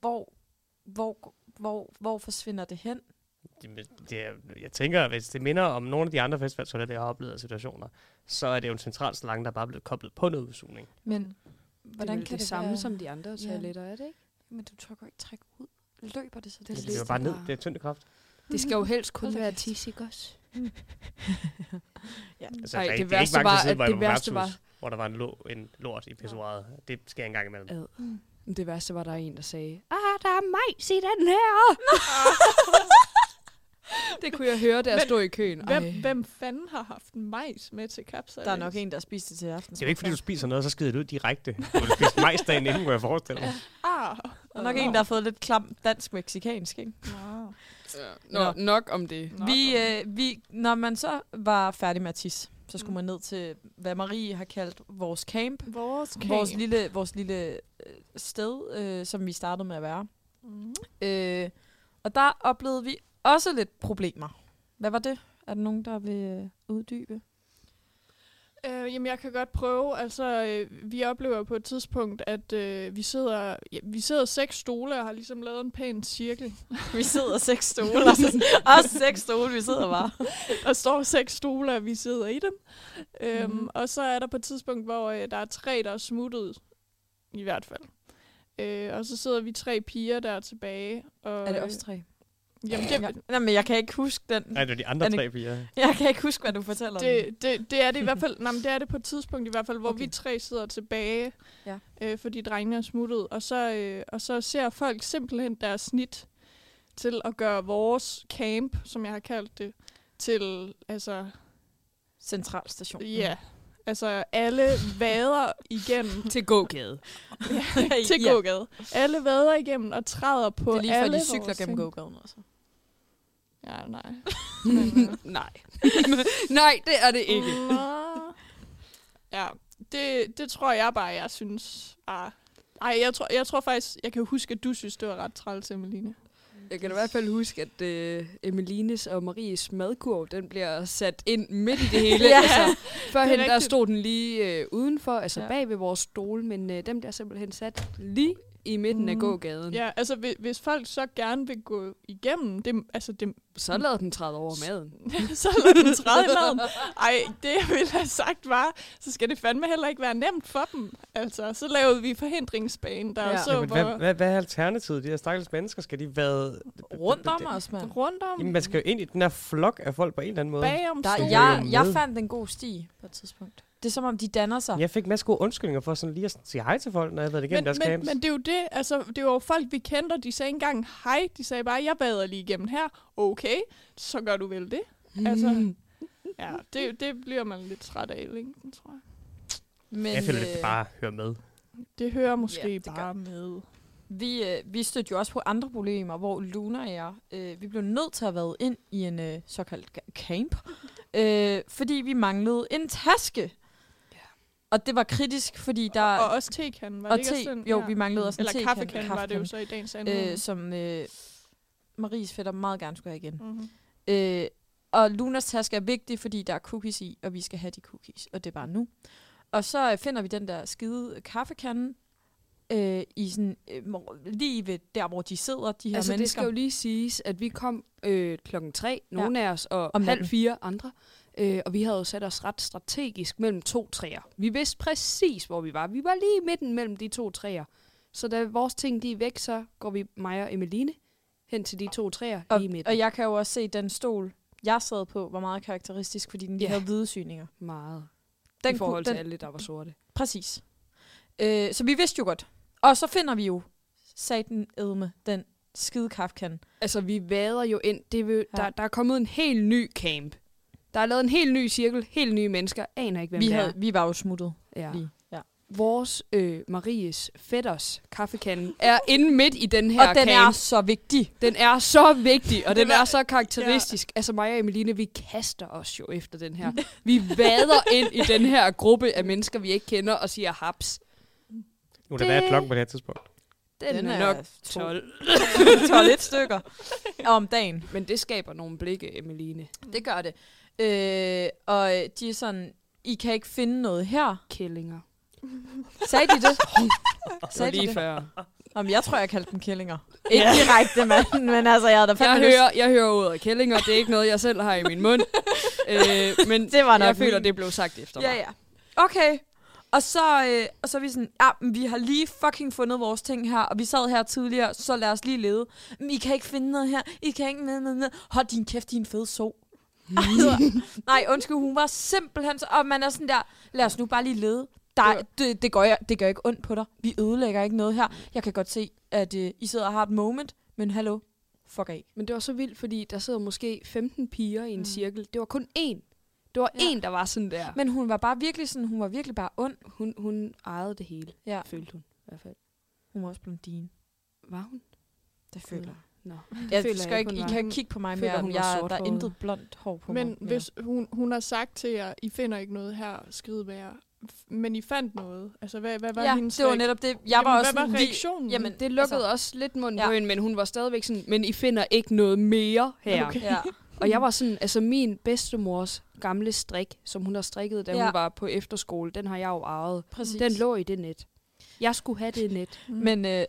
Hvor, hvor, hvor, hvor forsvinder det hen? Det er, jeg tænker, hvis det minder om nogle af de andre festivaltoiletter, jeg har oplevet af situationer, så er det jo en central slange, der bare er blevet koblet på noget udsugning. Men Hvordan det kan det, det samme være? som de andre Ja. toiletter, er det ikke? Men du tør ikke trække ud. Løber det så? Det Det, Det det er jo lidt bare ned, det er tyngdekraft. Det skal jo helst kun være tis, ikke også? Altså, Ej, der det det værste var, at det værste var, hvor der var en lort i pissoiret. Det sker en gang imellem. ad. Mm. Det værste var, der er en, der sagde, ah, der er majs i den her. det kunne jeg høre, da jeg Men stod i køen. Hvem, Ej. hvem fanden har haft en majs med til kapsejlads? Der er nok en, der spiste det til aften. Det er jo ikke, fordi du spiser noget, så skider det ud direkte. Du vil spise majs dagen inden, kunne jeg forestille mig. Ah. Der er nok en, der har fået lidt klam dansk-meksikansk, ikke? Wow. Nå, nok om det. Nå, Vi, øh, vi, når man så var færdig med at tisse, så skulle Mm. man ned til, hvad Marie har kaldt vores camp. Vores camp. Vores lille, vores lille øh, sted, øh, som vi startede med at være. Mm. Øh, og der oplevede vi også lidt problemer. Hvad var det? Er der nogen, der vil øh, uddybe? Øh, jamen, jeg kan godt prøve. Altså, øh, vi oplever på et tidspunkt, at øh, vi sidder ja, vi sidder seks stole og har ligesom lavet en pæn cirkel. vi sidder seks stole, og så, også seks stole, vi sidder bare. Der står seks stole, og vi sidder i dem. Øhm, Mhm. Og så er der på et tidspunkt, hvor øh, der er tre, der er smuttet. I hvert fald. Øh, og så sidder vi tre piger der tilbage. Og, Er det også tre? Jamen, det, Ja. Nej, men jeg kan ikke huske den. Nej, det er de andre det- tre piger. Jeg kan ikke huske, hvad du fortæller om. det, det, det er det i hvert fald. Nej, men det er det på et tidspunkt i hvert fald, hvor Okay. vi tre sidder tilbage, Ja. øh, fordi drengene er smuttet. Og så, øh, og så ser folk simpelthen deres snit til at gøre vores camp, som jeg har kaldt det, til, altså, Centralstation. ja, altså alle vader igennem Til gågade. til ja. gågade. Alle vader igennem og træder på Det er lige før, alle de cykler gennem gågaden også. Ja, nej. Men, øh, Nej. Nej, det er det ikke. Ja, det, det tror jeg bare, jeg synes. Ah. Ej, jeg tror, jeg tror faktisk, jeg kan huske, at du synes, det var ret træls, Emeline. Jeg kan i hvert fald huske, at øh, Emelines og Maries madkurv, den bliver sat ind midt i det hele. Ja. altså, førhen der stod den lige øh, udenfor, altså Ja. ja. bag ved vores stol, men øh, den bliver simpelthen sat lige i midten mm. af gågaden. Ja. Altså hvis, hvis folk så gerne vil gå igennem, det, altså det, Så lad den træde over maden. så lad den træde i maden. Ej, det jeg ville have sagt var, så skal det fandme heller ikke være nemt for dem. Altså, så lavede vi forhindringsbanen, der Ja. så, Jamen, hvor hvad, hvad, hvad er alternativet? De her stakkels mennesker, skal de være... Rundt om os, mand. rundt om, Jamen, man skal jo ind i den her flok af folk på en eller anden måde. bagom Der, jeg, jeg fandt en god sti på et tidspunkt. Det er som om, de danner sig. Jeg fik en masse gode undskyldninger for sådan lige at sige hej til folk, når jeg har været igennem men, deres men, camps. men det er jo det, altså, det var jo folk, vi kendte, og de sagde engang hej. De sagde bare, jeg vader lige igennem her. Okay, så gør du vel det. Altså, ja, det, det bliver man lidt træt af, ikke? tror jeg. Men, jeg føler, det øh, bare hører med. Det hører måske Ja, det gør bare med. Vi, øh, vi stødte jo også på andre problemer, hvor Luna og jeg, øh, vi blev nødt til at have været ind i en øh, såkaldt ca- camp, øh, fordi vi manglede en taske. Og det var kritisk, fordi der... Og, og også tekanden, var og det ikke te, også den? jo, vi manglede også en Eller kaffekanden var det jo så i dagens anden. øh, som øh, Maries fætter meget gerne skulle have igen. mm-hmm. Øh, og Lunas taske er vigtig, fordi der er cookies i, og vi skal have de cookies, og det er bare nu. Og så øh, finder vi den der skide kaffekande, øh, i sådan, øh, lige ved der, hvor de sidder, de her Altså, det mennesker. skal jo lige siges, at vi kom øh, klokken tre, nogle af os, og Om halv fire andre. Øh, og vi havde jo sat os ret strategisk mellem to træer. Vi vidste præcis, hvor vi var. Vi var lige midten mellem de to træer. Så da vores ting de er væk, så går vi, mig og Emmeline, hen til de to træer og, lige i midten. og jeg kan jo også se, den stol, jeg sad på, var meget karakteristisk, fordi den Ja. havde hvide syninger. Meget. Den I forhold kunne- til den, alle, der var sorte. Præcis. Øh, så vi vidste jo godt. Og så finder vi jo satan edme, den skide kaffekande. Altså, vi vader jo ind. Det vil, Ja. der, der er kommet en helt ny camp. Der er lavet en helt ny cirkel, helt nye mennesker. Aner ikke, hvem Vi, det havde, er. vi var jo smuttet Ja. lige. Ja. Vores øh, Maries fætters kaffekande er inde midt i den her Og den camp. er så vigtig. Den er så vigtig, og den er så karakteristisk. Ja. Altså mig og Emeline, vi kaster os jo efter den her. Vi vader ind i den her gruppe af mennesker, vi ikke kender, og siger haps. Nu er der været klokken på det her tidspunkt. Den, Den er, er nok to. 12. 12 stykker om dagen. Men det skaber nogle blikke, Emeline. Det gør det. Øh, og de er sådan, I kan ikke finde noget her. Kællinger. Sagde de det? Så Sagde de lige det? før. Jamen, jeg tror, jeg kaldte dem kællinger. Ikke direkte, men, men altså, jeg havde da Jeg hører, jeg hører ordet kællinger, det er ikke noget, jeg selv har i min mund. øh, men Det var nok jeg føler, min. det blev sagt efter Ja, mig. ja. Okay. Og så, øh, og så er vi sådan, ja, men vi har lige fucking fundet vores ting her, og vi sad her tidligere, så lad os lige lede. Men I kan ikke finde noget her, I kan ikke med, med, med. Hold din kæft, din fede så. altså, nej, undskyld, hun var simpelthen så, og man er sådan der, lad os nu bare lige lede. Der, det, det, gør jeg, det gør ikke ondt på dig. Vi ødelægger ikke noget her. Jeg kan godt se, at øh, I sidder og har et moment, men hallo, fuck af. Men det var så vildt, fordi der sidder måske 15 piger i en Mm. cirkel. Det var kun én. Det var Ja. én, der var sådan der. Men hun var bare virkelig sådan, hun var virkelig bare ond. Hun, hun ejede det hele, Ja. følte hun i hvert fald. Hun var også blondine. Var hun? Det føler jeg. Nå. Jeg føler skal jeg ikke, I kan kigge på mig mere, hun om jeg, der er intet blondt hår på Men mig. mere. hvis hun, hun har sagt til jer, I finder ikke noget her, skrid med jer. F- Men I fandt noget. Altså, hvad, hvad var ja, hendes det var netop det. Jeg Jamen, var også hvad var vi- reaktionen? Jamen, Det lukkede altså, også lidt munden ja. på hende, men hun var stadigvæk sådan, men I finder ikke noget mere her. Okay. Ja. Og jeg var sådan, altså min bedstemors gamle strik, som hun har strikket, da Ja. ja. hun var på efterskole, den har jeg jo arvet. Præcis. Den lå i det net. Jeg skulle have det net. Men øh,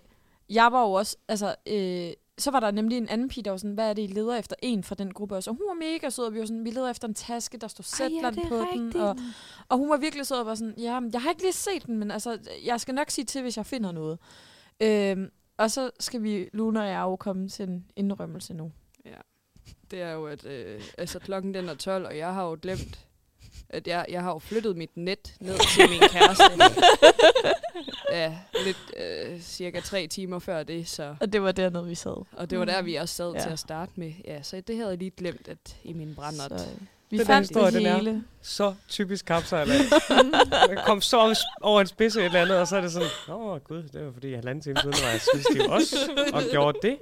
jeg var jo også, altså, øh, så var der nemlig en anden pige, der var sådan, hvad er det, I leder efter? En fra den gruppe også. Og hun var mega sød, og vi var sådan, vi leder efter en taske, der står Zetland på den. Og, og hun var virkelig sød og var sådan, ja, men jeg har ikke lige set den, men altså, jeg skal nok sige til, hvis jeg finder noget. Øhm, og så skal vi, Luna og jeg, jo komme til en indrømmelse nu. Det er jo, at øh, altså, klokken den er 12, og jeg har jo glemt, at jeg, jeg har jo flyttet mit net ned til min kæreste. ja, lidt øh, cirka tre timer før det, så... Og det var dernede, vi sad. Og det var der, vi også sad Ja. til at starte med. Ja, så det havde jeg lige glemt at i min brændert. Så, øh, vi Den fandt historie, det den er- hele. Så typisk kapsejlads. Man kom så over, en spidse et eller andet, og så er det sådan, åh gud, det var fordi halvanden time siden var jeg skidestiv også, og gjorde det.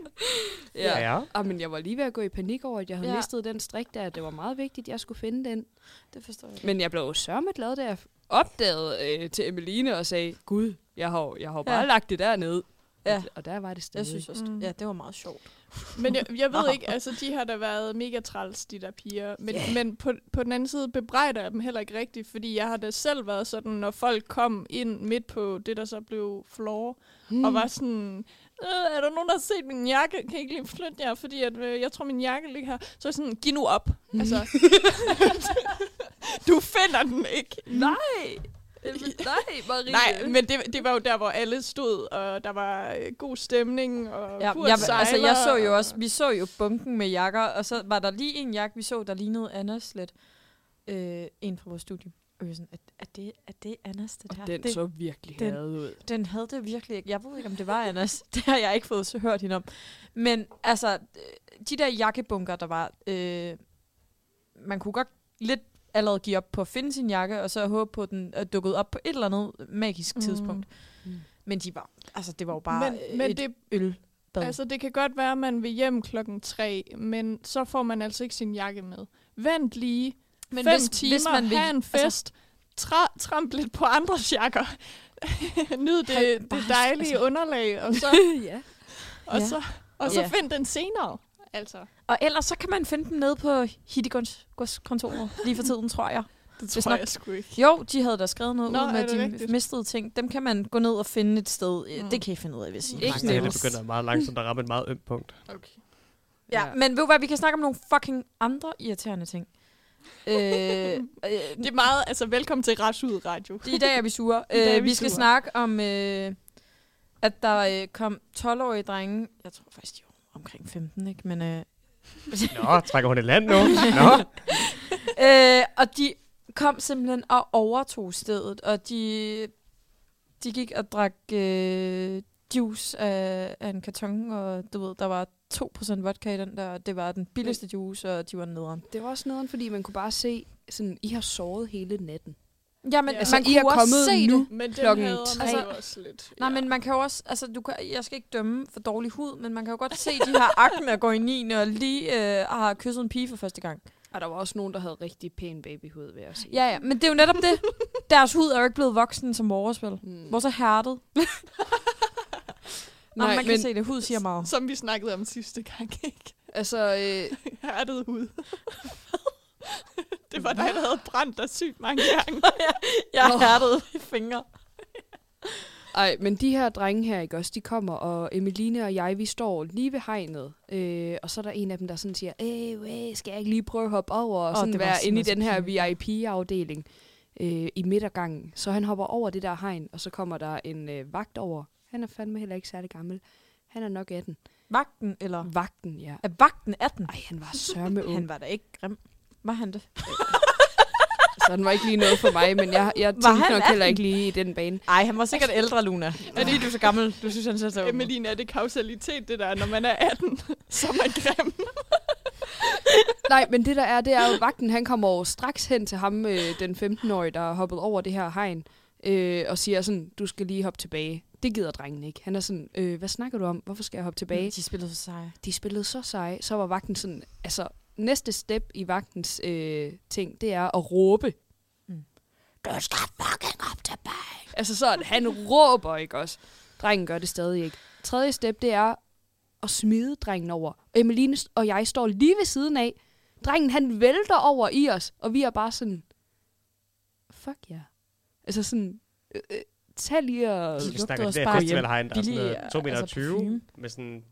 Ja. Ja. Ah, men jeg var lige ved at gå i panik over, at jeg havde Ja. mistet den strik der. Det var meget vigtigt, at jeg skulle finde den. Det forstår jeg. Men jeg blev jo sørme glad, da jeg opdagede øh, til Emeline og sagde, Gud, jeg har, jeg har bare Ja. ja. lagt det dernede. Ja. Og, og der var det stadig. Jeg synes også, Mm. ja, det var meget sjovt. Men jeg, jeg ved ikke, altså de har da været mega træls, de der piger. Men, yeah. men på, på den anden side bebrejder jeg dem heller ikke rigtigt, fordi jeg har da selv været sådan, når folk kom ind midt på det, der så blev floor, mm. og var sådan, øh, er der nogen, der har set min jakke? Kan I ikke lige flytte jer, fordi at, øh, jeg tror, min jakke ligger her. Så er jeg sådan, giv nu op. Mm. Altså, du finder den ikke. Nej! Nej, Marie. Nej, men det, det var jo der, hvor alle stod, og der var øh, god stemning, og Ja, Kurt jeg, sejler, altså, jeg så jo og- også, vi så jo bunken med jakker, og så var der lige en jakke, vi så, der lignede Annas lidt. Øh, en fra vores studie. Og var sådan, er, er, det, er det Annas, det Og der? den det, så virkelig den- hadet ud. den havde det virkelig ikke. Jeg ved ikke, om det var Annas. det har jeg ikke fået så hørt hende om. Men altså, de der jakkebunker, der var, øh, man kunne godt lidt allerede give op på at finde sin jakke, og så håbe på, at den er dukket op på et eller andet magisk Mm. tidspunkt. Mm. Men de var, altså, det var jo bare men, men et det, ølbad. Altså, det kan godt være, at man vil hjem klokken tre, men så får man altså ikke sin jakke med. Vent lige Men fem hvis- timer, hvis man vil- have en altså- fest, tra- tramp lidt på andres jakker, nyd det, det dejlige altså- underlag, og så, ja. og Ja. så, og så Ja. find den senere. Altså. Og ellers så kan man finde den nede på Hittigons kontoret lige for tiden, tror jeg. Det Hvis tror nok- jeg sgu ikke. Jo, de havde da skrevet noget Nå, ud med, de rigtigt? mistede ting. Dem kan man gå ned og finde et sted. Mm. Det kan I finde ud af, hvis I Ikke Det begynder meget langsomt at ramme et meget ømt punkt. Okay. Ja, men ved du hvad, vi kan snakke om nogle fucking andre irriterende ting. øh, øh, Det er meget, altså velkommen til Retsud Radio. I dag er vi sure. I dag er Øh, vi vi skal sure. snakke om, øh, at der øh, kom 12-årige drenge. Jeg tror faktisk, de var omkring 15, ikke? Men, øh, Nå, trækker hun i land nu? Nå. øh, og de kom simpelthen og overtog stedet, og de, de gik og drak øh, juice af, af en karton, og du ved, der var 2% vodka i den der, og det var den billigste juice, og de var nederen. Det var også nederen, fordi man kunne bare se, sådan, I har sovet hele natten. Ja, men Ja. altså, man I er kunne også kommet se nu. det. Men den Klokken tre. jo også lidt. Nej, men man kan jo også, altså du kan, jeg skal ikke dømme for dårlig hud, men man kan jo godt se de her akne, der går i 9. og lige øh, har kysset en pige for første gang. Og der var også nogen, der havde rigtig pæn babyhud, vil jeg sige. Ja, ja, men det er jo netop det. Deres hud er jo ikke blevet voksen som vores, vel? Mm. Hvor så hærdet. Nå, Nej, man kan men- se det. Hud siger meget. Som vi snakkede om sidste gang, ikke? Altså, øh, Hærdet hud. det var dig, der havde brændt dig sygt mange gange. Jeg har hærdet i fingre. ej, men de her drenge her, ikke også, de kommer, og Emeline og jeg, vi står lige ved hegnet, øh, og så er der en af dem, der sådan siger, øh, øh, skal jeg ikke lige prøve at hoppe over, og sådan det var være inde i den her. VIP-afdeling øh, i midtergangen. Så han hopper over det der hegn, og så kommer der en øh, vagt over. Han er fandme heller ikke særlig gammel. Han er nok 18. Vagten, eller? Vagten, ja. Er vagten 18? Ej, han var sørme ung. Han var da ikke grim. Var han det? Så han var ikke lige noget for mig, men jeg, jeg Var tænkte han nok heller 18? ikke lige i den bane. Nej, han var sikkert ældre, Luna. Er det du er så gammel? Du synes, han ser så? Emeline, er det kausalitet, det der, når man er 18, så er man grim? Nej, men det der er, det er jo, vagten han kommer over straks hen til ham, øh, den 15-årige, der har hoppet over det her hegn, øh, og siger sådan, du skal lige hoppe tilbage. Det gider drengen ikke. Han er sådan, øh, hvad snakker du om? Hvorfor skal jeg hoppe tilbage? De spillede for sig. De spillede så seje. Så var vagten sådan, altså næste step i vagtens øh, ting, det er at råbe. Mm. Du skal fucking op tilbage. Altså sådan, han råber, ikke også? Drengen gør det stadig ikke. Tredje step, det er at smide drengen over. Emeline og jeg står lige ved siden af. Drengen, han vælter over i os, og vi er bare sådan, fuck ja. Yeah. Altså sådan, øh, øh, tag lige og... Vi lugtede snakker os det der bare festivalhegn, der er sådan billig, noget 2 meter altså 20, parfume. med sådan...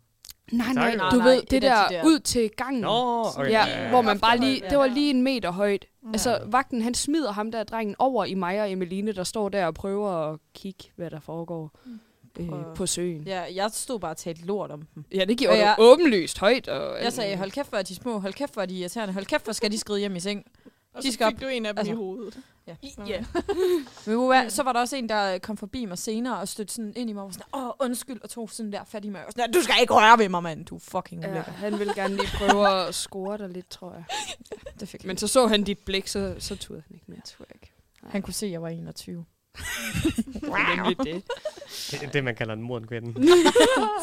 Nej, nej, Nej, du nej, ved, det det er der, de der- ud til gangen. Nå, okay. Ja, hvor man bare lige, det var lige en meter højt. Ja. Altså, vagten, han smider ham der drengen over i mig og Emeline, der står der og prøver at kigge, hvad der foregår øh, Prøv- på søen. Ja, jeg stod bare og talte lort om dem. ja det du jeg- åbenlyst højt. Og, Jeg sagde, hold kæft, hvor er de små, hold kæft, hvor er de irriterende, hold kæft, hvor skal de skride hjem i seng. Og De så skal fik du en af dem Altså. i hovedet. Ja. Ja. Men så var der også en, der kom forbi mig senere og stødte sådan ind i mig og var sådan, åh, undskyld, og tog sådan der fat i mig. Og sådan, du skal ikke røre ved mig, mand. Du fucking Ja, ulækker. han ville gerne lige prøve at score dig lidt, tror jeg. Det fik Men så så han dit blik, så, så turde han ikke mere. tror jeg ikke. Han kunne se, at jeg var 21. Det er nemlig det. Det er det, man kalder en moden kvinde.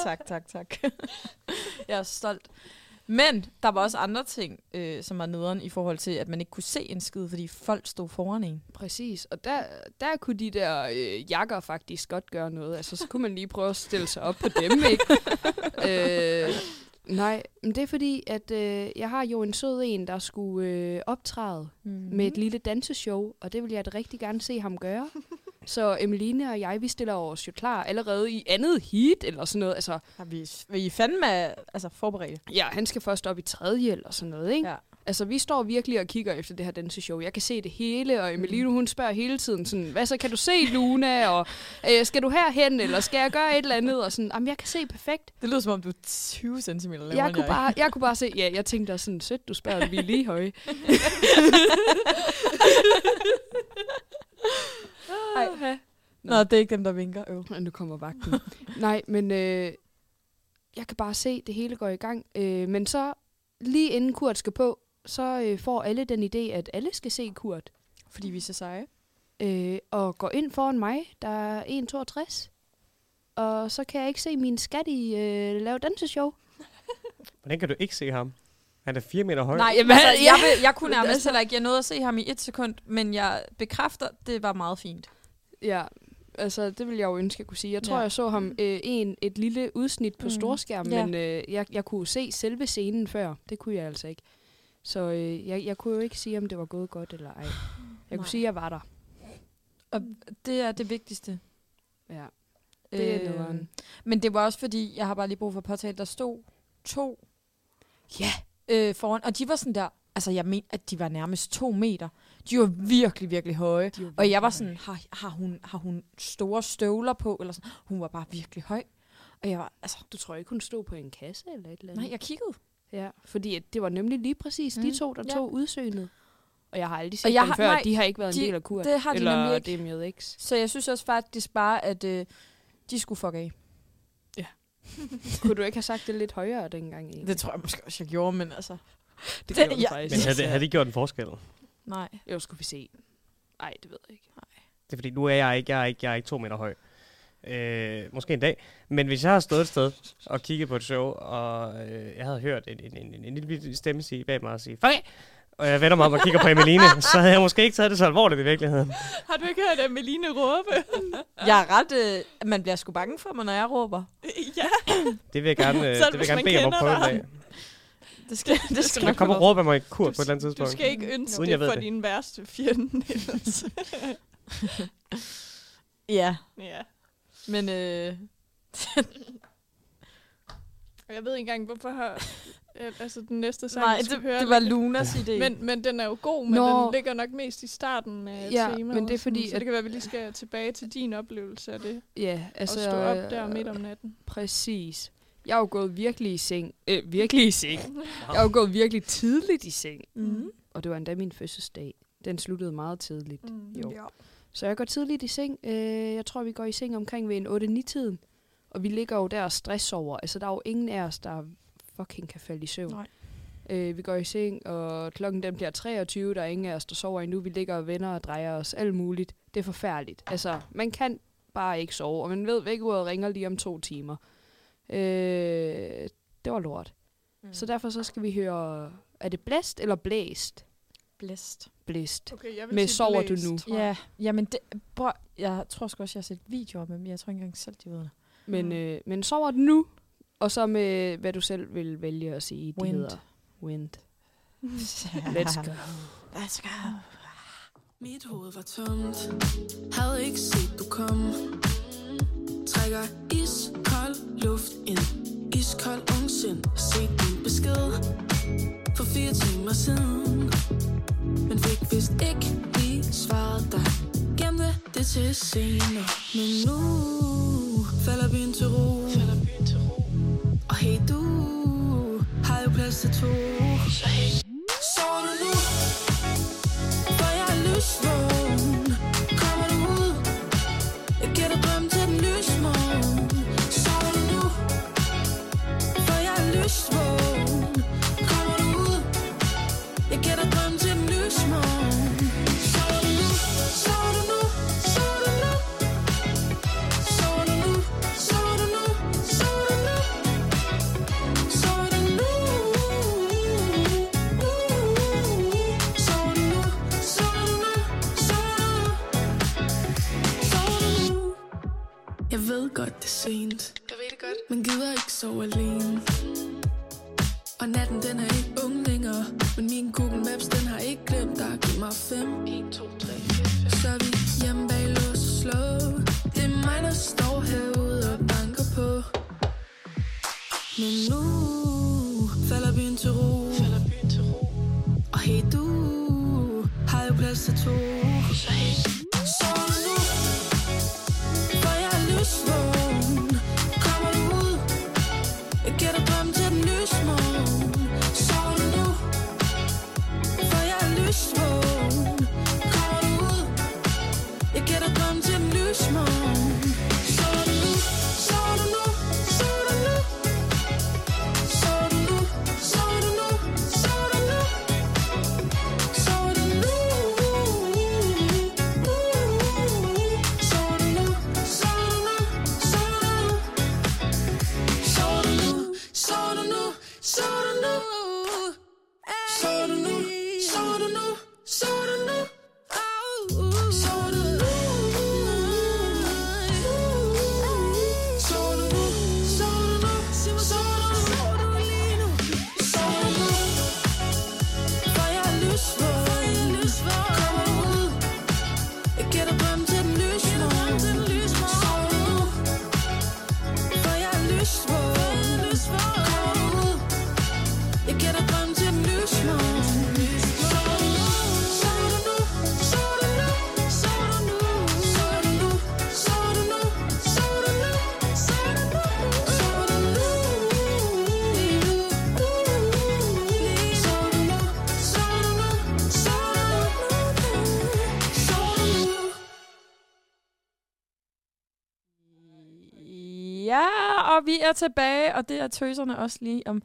tak, tak, tak. jeg er stolt. Men der var også andre ting, øh, som var nederen i forhold til, at man ikke kunne se en skid, fordi folk stod foran en. Præcis, og der, der kunne de der øh, jakker faktisk godt gøre noget. Altså, så kunne man lige prøve at stille sig op på dem, ikke? øh, nej, men det er fordi, at øh, jeg har jo en sød en, der skulle øh, optræde Mm. med et lille danseshow, og det vil jeg da rigtig gerne se ham gøre. Så Emeline og jeg, vi stiller os jo klar allerede i andet heat, eller sådan noget. Altså, Har vi, vi er fandme altså, forberedt. ja, han skal først op i tredje, eller sådan noget, ikke? Ja. Altså, vi står virkelig og kigger efter det her danseshow. Jeg kan se det hele, og Emeline, hun spørger hele tiden sådan, hvad så, kan du se Luna, og øh, skal du herhen, eller skal jeg gøre et eller andet? Og sådan, jamen, jeg kan se perfekt. Det lyder som om, du er 20 cm lavere Jeg end kunne, bare, jeg kunne bare se, ja, jeg tænkte også sådan, sødt, du spørger, vi er lige høje. Ej. Nå, det er ikke dem, der vinker. Øv. Og nu kommer vagten. Nej, men øh, jeg kan bare se, det hele går i gang. Øh, men så, lige inden Kurt skal på, så øh, får alle den idé, at alle skal se Kurt. Fordi vi er så seje. øh, og går ind foran mig, der er 1,62. Og så kan jeg ikke se min skat i øh, lave danseshow. Hvordan kan du ikke se ham? Han er 4 meter høj. Nej, Jamen, altså, jeg, vil, jeg kunne nærmest Altså- heller ikke. Jeg nåede at se ham i et sekund, men jeg bekræfter, det var meget fint. Ja, altså det vil jeg jo ønske, jeg kunne sige. Jeg tror, Ja. jeg så ham øh, en, et lille udsnit på Mm. storskærm, Ja. men øh, jeg, jeg kunne se selve scenen før. Det kunne jeg altså ikke. Så øh, jeg, jeg kunne jo ikke sige, om det var gået godt eller ej. Jeg kunne Nej. sige, at jeg var der. Og det er det vigtigste. Ja. Det er Øh, nederen. Men det var også fordi, jeg har bare lige brug for at påtale, der stod to Ja. Øh, foran, og de var sådan der, altså jeg mener, at de var nærmest to meter. De var virkelig, virkelig høje. Var Og jeg var virkelig sådan, har, har, hun, har hun store støvler på? Eller sådan. Hun var bare virkelig høj. Og jeg var, altså, Du tror ikke, hun stod på en kasse eller et eller andet? nej, jeg kiggede. Ja, fordi at det var nemlig lige præcis mm. De to, der ja. tog udsøgnet. Og jeg har aldrig Og set jeg dem har- før. nej, de har ikke været en de- del af kuren. det har de eller nemlig ikke. Så jeg synes også faktisk bare, at øh, de skulle fuck af. Kunne du ikke have sagt det lidt højere dengang? Egentlig? Det tror jeg måske også, jeg gjorde, men altså, det det- gjorde du ja. faktisk. Men havde, det- havde de gjort en forskel? nej. Jo, skulle vi se. Nej, det ved jeg ikke. Det er fordi, nu er jeg ikke, jeg er ikke, jeg er ikke to meter høj. Øh, måske en dag. Men hvis jeg har stået et sted og kigget på et show, og øh, jeg havde hørt en, en, en, en, en lille stemme sige bag mig og sige, fuck af!" Og jeg vender mig om og kigger på Emeline, så havde jeg måske ikke taget det så alvorligt i virkeligheden. Har du ikke hørt Emeline råbe? Jeg er ret, øh, man bliver sgu bange for mig, når jeg råber. ja. Det vil jeg gerne, øh, det vil jeg gerne bede om at prøve en dig. dag. Det skal, det skal Jeg kommer og råber mig i kur på et eller andet Du tidspunkt. skal ikke ønske det for det. din værste fjende. Ja, ja. men øh, Og jeg ved ikke engang, hvorfor har... øh, Altså, den næste sang, nej, det, høre, det var Lunas idé. Men, men den er jo god, men Nå. den ligger nok mest i starten af Ja, temaet. men det er fordi, Så at- det kan være, at vi lige skal tilbage til din oplevelse af det. Ja, altså... Og stå op der midt om natten. Præcis. Jeg er jo gået virkelig i seng. Øh, virkelig i seng. Jeg er jo gået virkelig tidligt i seng. mm. Og det var endda min fødselsdag. Den sluttede meget tidligt. Mm. Jo. Ja. Så jeg går tidligt i seng. Øh, jeg tror, vi går i seng omkring ved en 8-9-tiden. Og vi ligger jo der og stress over. Altså, der er jo ingen af os, der fucking kan falde i søvn. Nej. Øh, vi går i seng, og klokken den bliver 23. Der er ingen af os, der sover endnu. Vi ligger og vender og drejer os. Alt muligt. Det er forfærdeligt. Altså, man kan bare ikke sove. Og man ved, at uret ringer lige om to timer. Øh, det var lort. Mm. Så derfor så skal vi høre... Er det blæst eller blæst? blæst. Blæst. Okay, jeg vil Med sige sover du blæst, nu? tror jeg. Ja, jamen det, bror, jeg tror sgu også, jeg har set videoer med dem. Jeg tror ikke engang selv, de ved det. Men, Mm. øh, men sover du nu? Og så med, hvad du selv vil vælge at sige. Wind. hedder Wind. Let's go. Let's go. Mit hoved var tomt Havde ikke set du kom Trækker iskold luft ind Iskold ungsind Set din besked For fire timer siden Men fik vist ikke lige svaret dig Gemte det til senere Men nu Falder byen til ro hey du Har jo plads til to. Så hey. Er tilbage, og det er tøserne også lige om...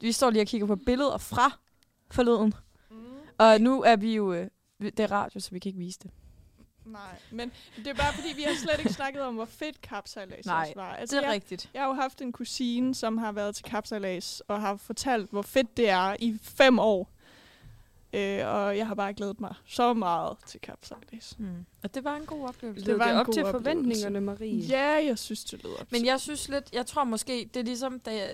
Vi står lige og kigger på billeder fra forleden. Mm. Og nu er vi jo... øh, Det er radio, så vi kan ikke vise det. Nej, men det er bare fordi, vi har slet ikke snakket om, hvor fedt kapsejlads Nej, var. Altså, Det er jeg, rigtigt. jeg har jo haft en kusine, som har været til kapsejlads, og har fortalt, hvor fedt det er i fem år. Øh, og jeg har bare glædet mig så meget til kapsejlads. Mm. Og det var en god oplevelse. Det var var en op god til oplevelse. forventningerne, Marie. Ja, jeg synes, det lyder Men jeg synes lidt, jeg tror måske, det er ligesom, da jeg,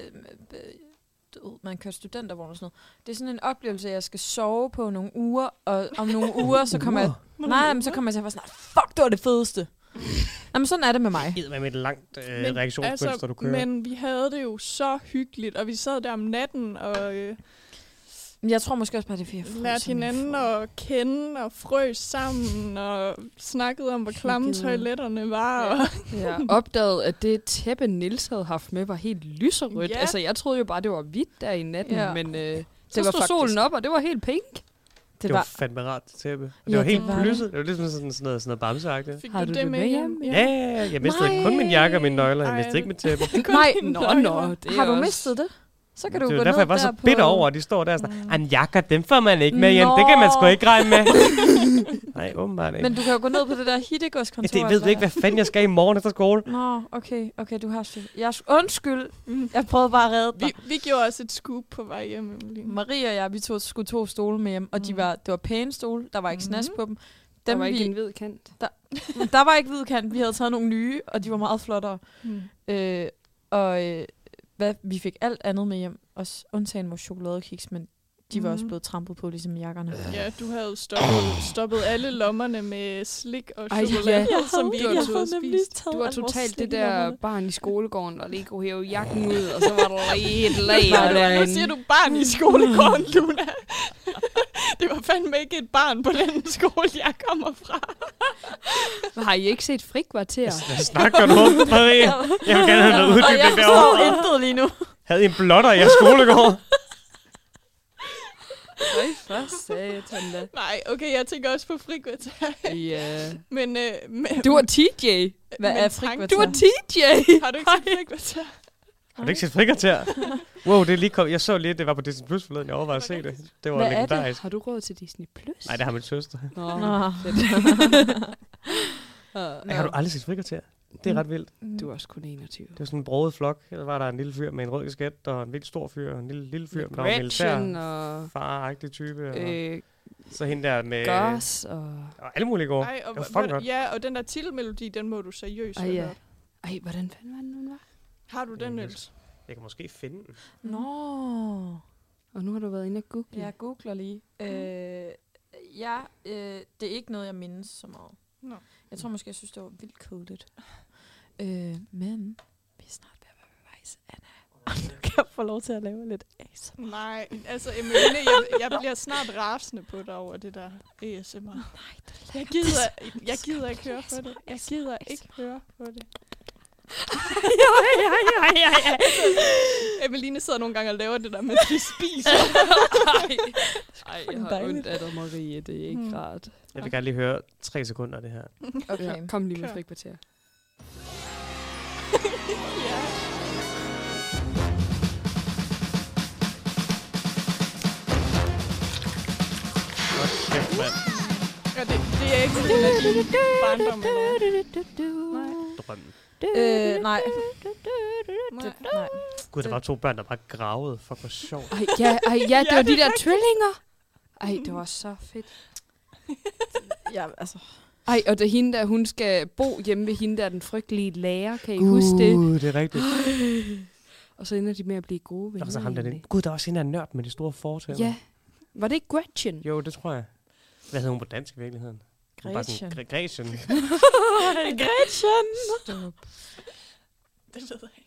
øh, man kører studentervogn og sådan noget. Det er sådan en oplevelse, jeg skal sove på nogle uger, og om nogle uger, så kommer jeg, nej, men så kommer jeg til at være sådan, fuck, det var det fedeste. Jamen, sådan er det med mig. Givet med et langt øh, Men, reaktionsmønster, altså, du kører. Men vi havde det jo så hyggeligt, og vi sad der om natten og øh, Jeg tror måske også bare, det er fordi, lærte hinanden at kende og frøs sammen og snakkede om, hvor klamme toiletterne var. Og Jeg opdagede, at det tæppe, Nils havde haft med, var helt lyserødt. Ja. Altså, jeg troede jo bare, det var hvidt der i natten, Ja. men øh, så var stod faktisk- solen op, og det var helt pink. det, Det var var, fandme rart tæppe. Og det Ja, var det helt var det. plusset. Det var ligesom sådan, sådan noget, sådan noget bamseagtigt. fik Har du du det det med hjem? hjem? Ja, ja, ja. Jeg mistede Nej. kun min jakke og mine nøgler. Jeg Ej, mistede ikke mit tæppe. nej, Nå, nå. Det har du mistet det? Så kan du det gå var derfor, ned jeg var så der på- bitter over, at de står der sådan, Mm. en jakker, dem får man ikke med hjem. Det kan man sgu Nå. ikke regne med. Nej, åbenbart ikke. Men du kan jo gå ned på det der Ja, hittegodskontor. det ved du ikke, hvad fanden jeg skal i morgen efter skole. Nå, okay, okay, du har styr. Jeg er undskyld. Mm. Jeg prøvede bare at redde dig. Vi, vi gjorde også et scoop på vej hjem. Marie og jeg, vi tog, skulle to stole med hjem, og de Mm. var, det var pæne stole. Der var ikke snask Mhm. på dem. Der Dem var ikke vi, en hvid kant. der var ikke hvid kant. Vi havde taget nogle nye, og de var meget flottere. Mm. Øh, og øh, hvad, vi fik alt andet med hjem, også undtagen vores chokoladekiks, men de var også Mhm. blevet trampet på, ligesom jakkerne. Ja, du havde stoppet, stoppet alle lommerne med slik og Ej, chokolade, ja. som vi ikke har havde spist. Du var totalt det der barn i skolegården, der lige kunne hæve jakken ud, og så var der lige et lag derinde. Nu siger du barn i skolegården, Luna. det var fandme ikke et barn på den skole, jeg kommer fra. Har I ikke set frikvarter? Hvad snakker du om, Marie? Jeg vil gerne have noget Og jeg uddybning forstår derovre. intet lige nu. Havde I en blotter i jeres skolegård? Hvad for satan da? Nej, okay, jeg tænker også på frikvarter. Ja. men, øh, men, Du var TJ. Hvad men er frikvarter? Du var TJ. Har du ikke set frikvarter? Har du ikke set frikvarter? Wow, det er lige kom. Jeg så lige, det var på Disney Plus forleden. Jeg overvejede at se det. Det var Hvad er det? legendarisk. Har du råd til Disney Plus? Nej, det har min søster. Nå. Nå. Har du aldrig set frikvarter? Det er ret vildt. Du er også kun 21. Det var sådan en broget flok. Der var der en lille fyr med en rød kasket, og en virkelig stor fyr, og en lille, lille fyr, der var militær. Gretchen og Far-agtig type. Og øh, så hende der med... Gus og... Og alle mulige gode. Ej, og, det var hvor- godt. ja, og den der titelmelodi, den må du seriøst Ej, ja. Ej, hvordan fanden var den, hun var? Har du den, Mm. Niels? Jeg kan måske finde den. Nå. Og nu har du været inde og google. Jeg googler lige. Øh, ja, øh, det er ikke noget, jeg mindes så meget. Nå. Jeg tror måske, jeg synes, det var vildt kedeligt. Øh, men vi er snart ved at være ved vejs, Anna. Nu kan jeg få lov til at lave lidt ASMR. Nej, altså Emeline, jeg, jeg bliver snart rasende på dig over det der ASMR. Nej, det Jeg gider, jeg gider ikke høre på det. Jeg gider ikke høre på det. Emeline sidder nogle gange og laver det der, mens vi spiser. Ej, Fucking jeg har ondt af dig, Marie. Det er ikke Mm. rart. Jeg vil gerne lige høre tre sekunder af det her. Okay. Ja, kom lige med frikvarter. ja. Hold kæft, mand. ja det, det er ikke en del af din barndom, eller Drømmen. Øh, nej. Nej. Gud, der var to børn, der bare gravede. Fuck, hvor sjovt. Ej, ja, ej, ja, det var de er der tvillinger. Ej, det var så fedt. Ja, altså. Ej, og det er hende der, hun skal bo hjemme ved hende der, den frygtelige lærer. Kan I huske det? Gud, det er rigtigt. Og så ender de med at blive gode venner. Og så ham der, den. Gud, der var også hende der nørd med de store fortæller. Ja. Var det ikke Gretchen? Jo, det tror jeg. Hvad hedder hun på dansk i virkeligheden? Er bare sådan Gretchen. Gre- Gretchen. Gretchen! Det ved jeg ikke.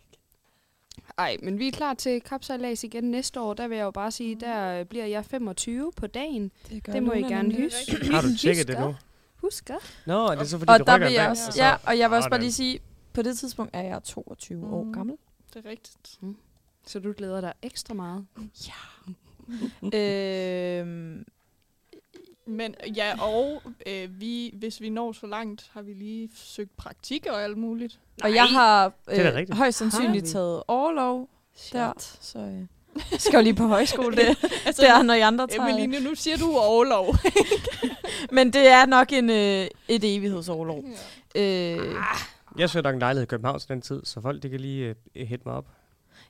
Ej, men vi er klar til kapsejlads igen næste år. Der vil jeg jo bare sige, der øh, bliver jeg 25 på dagen. Det, gør Det må I gerne huske. Har du tjekket det nu? Husker. Nå, er det så fordi, Og det der vil jeg også, og så- ja, og jeg vil også bare lige sige, på det tidspunkt er jeg 22 år Mm. gammel. Det er rigtigt. Så du glæder dig ekstra meget. øhm, Men ja, og øh, vi, hvis vi når så langt, har vi lige søgt praktik og alt muligt. Og jeg har Det øh, højst sandsynligt taget overlov der. Så øh, jeg skal jo lige på højskole det, Altså, der, når I andre tager. Emeline, nu siger du overlov. Men det er nok en, øh, et evighedsoverlov. Øh, Jeg søger nok en lejlighed i København til den tid, så folk de kan lige øh, hætte mig op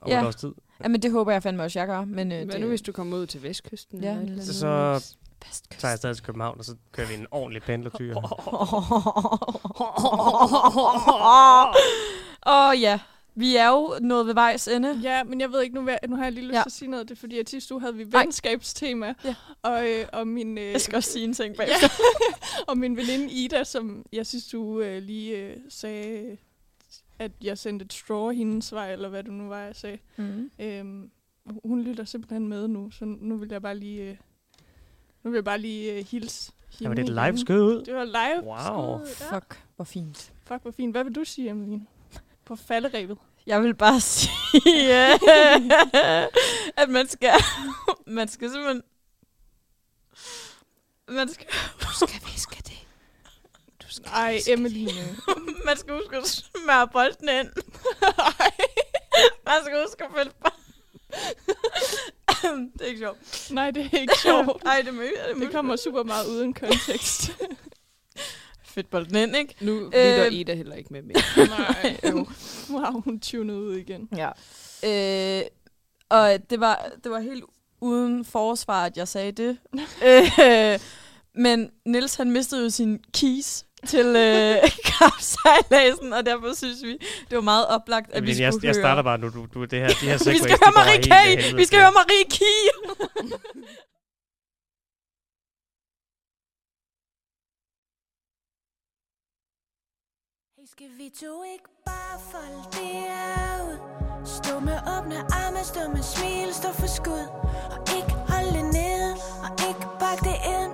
om Ja. et års tid. jamen, det håber jeg fandme også, jeg gør. Men, øh, Hvad det, nu, hvis du kommer ud til Vestkysten? Ja, eller et eller andet? Så Vestkyst. tager jeg stadig til København, og så kører vi en ordentlig pendlertyr. Åh oh, ja, vi er jo nået ved vejs ende. Ja, men jeg ved ikke, nu, vil jeg, nu har jeg lige lyst Ja. ja. til at sige noget. Det er fordi, at sidste uge havde vi venskabstema. Ja. Og, øh, og min... Øh, Jeg skal også sige en ting ja, bagefter. og min veninde Ida, som jeg sidste uge øh, lige øh, sagde, at jeg sendte et straw hendes vej, eller hvad det nu var, jeg sagde. Mm. Øhm, hun lytter simpelthen med nu, så nu vil jeg bare lige, øh, nu vil jeg bare lige øh, hilse Ja, var det et igen. live skød ud? Det var live. Wow. skud, ja. Fuck, hvor fint. Fuck, hvor fint. Hvad vil du sige, Emeline? På falderæbet. Jeg vil bare sige, øh, at man skal, man skal simpelthen, man skal, Du skal viske det. Du skal Ej, viske Emeline. man skal huske at smøre bolden ind. Man skal huske at følge på. Det er ikke sjovt. Nej, det er ikke sjovt. Ej, det er mødt. Det, er Det kommer super meget uden kontekst. Fedt bolden ind, ikke? Nu lytter Øh, Ida heller ikke med mere. Nej, jo. Nu har hun tunet ud igen. Ja. Øh, og det var, det var helt uden forsvar, at jeg sagde det. øh, men Nils han mistede jo sin keys til øh, kapsejladsen, og derfor synes vi, det var meget oplagt, at vi Emeline, skulle jeg, høre... jeg starter bare nu. Du, du, det her, de her vi segways, skal de høre Marie K. Vi skal høre Marie K. Hey, skal vi to ikke bare folde det ud? Stå med åbne arme, stå med smil, stå for skud Og ikke holde nede, og ikke pakke det ind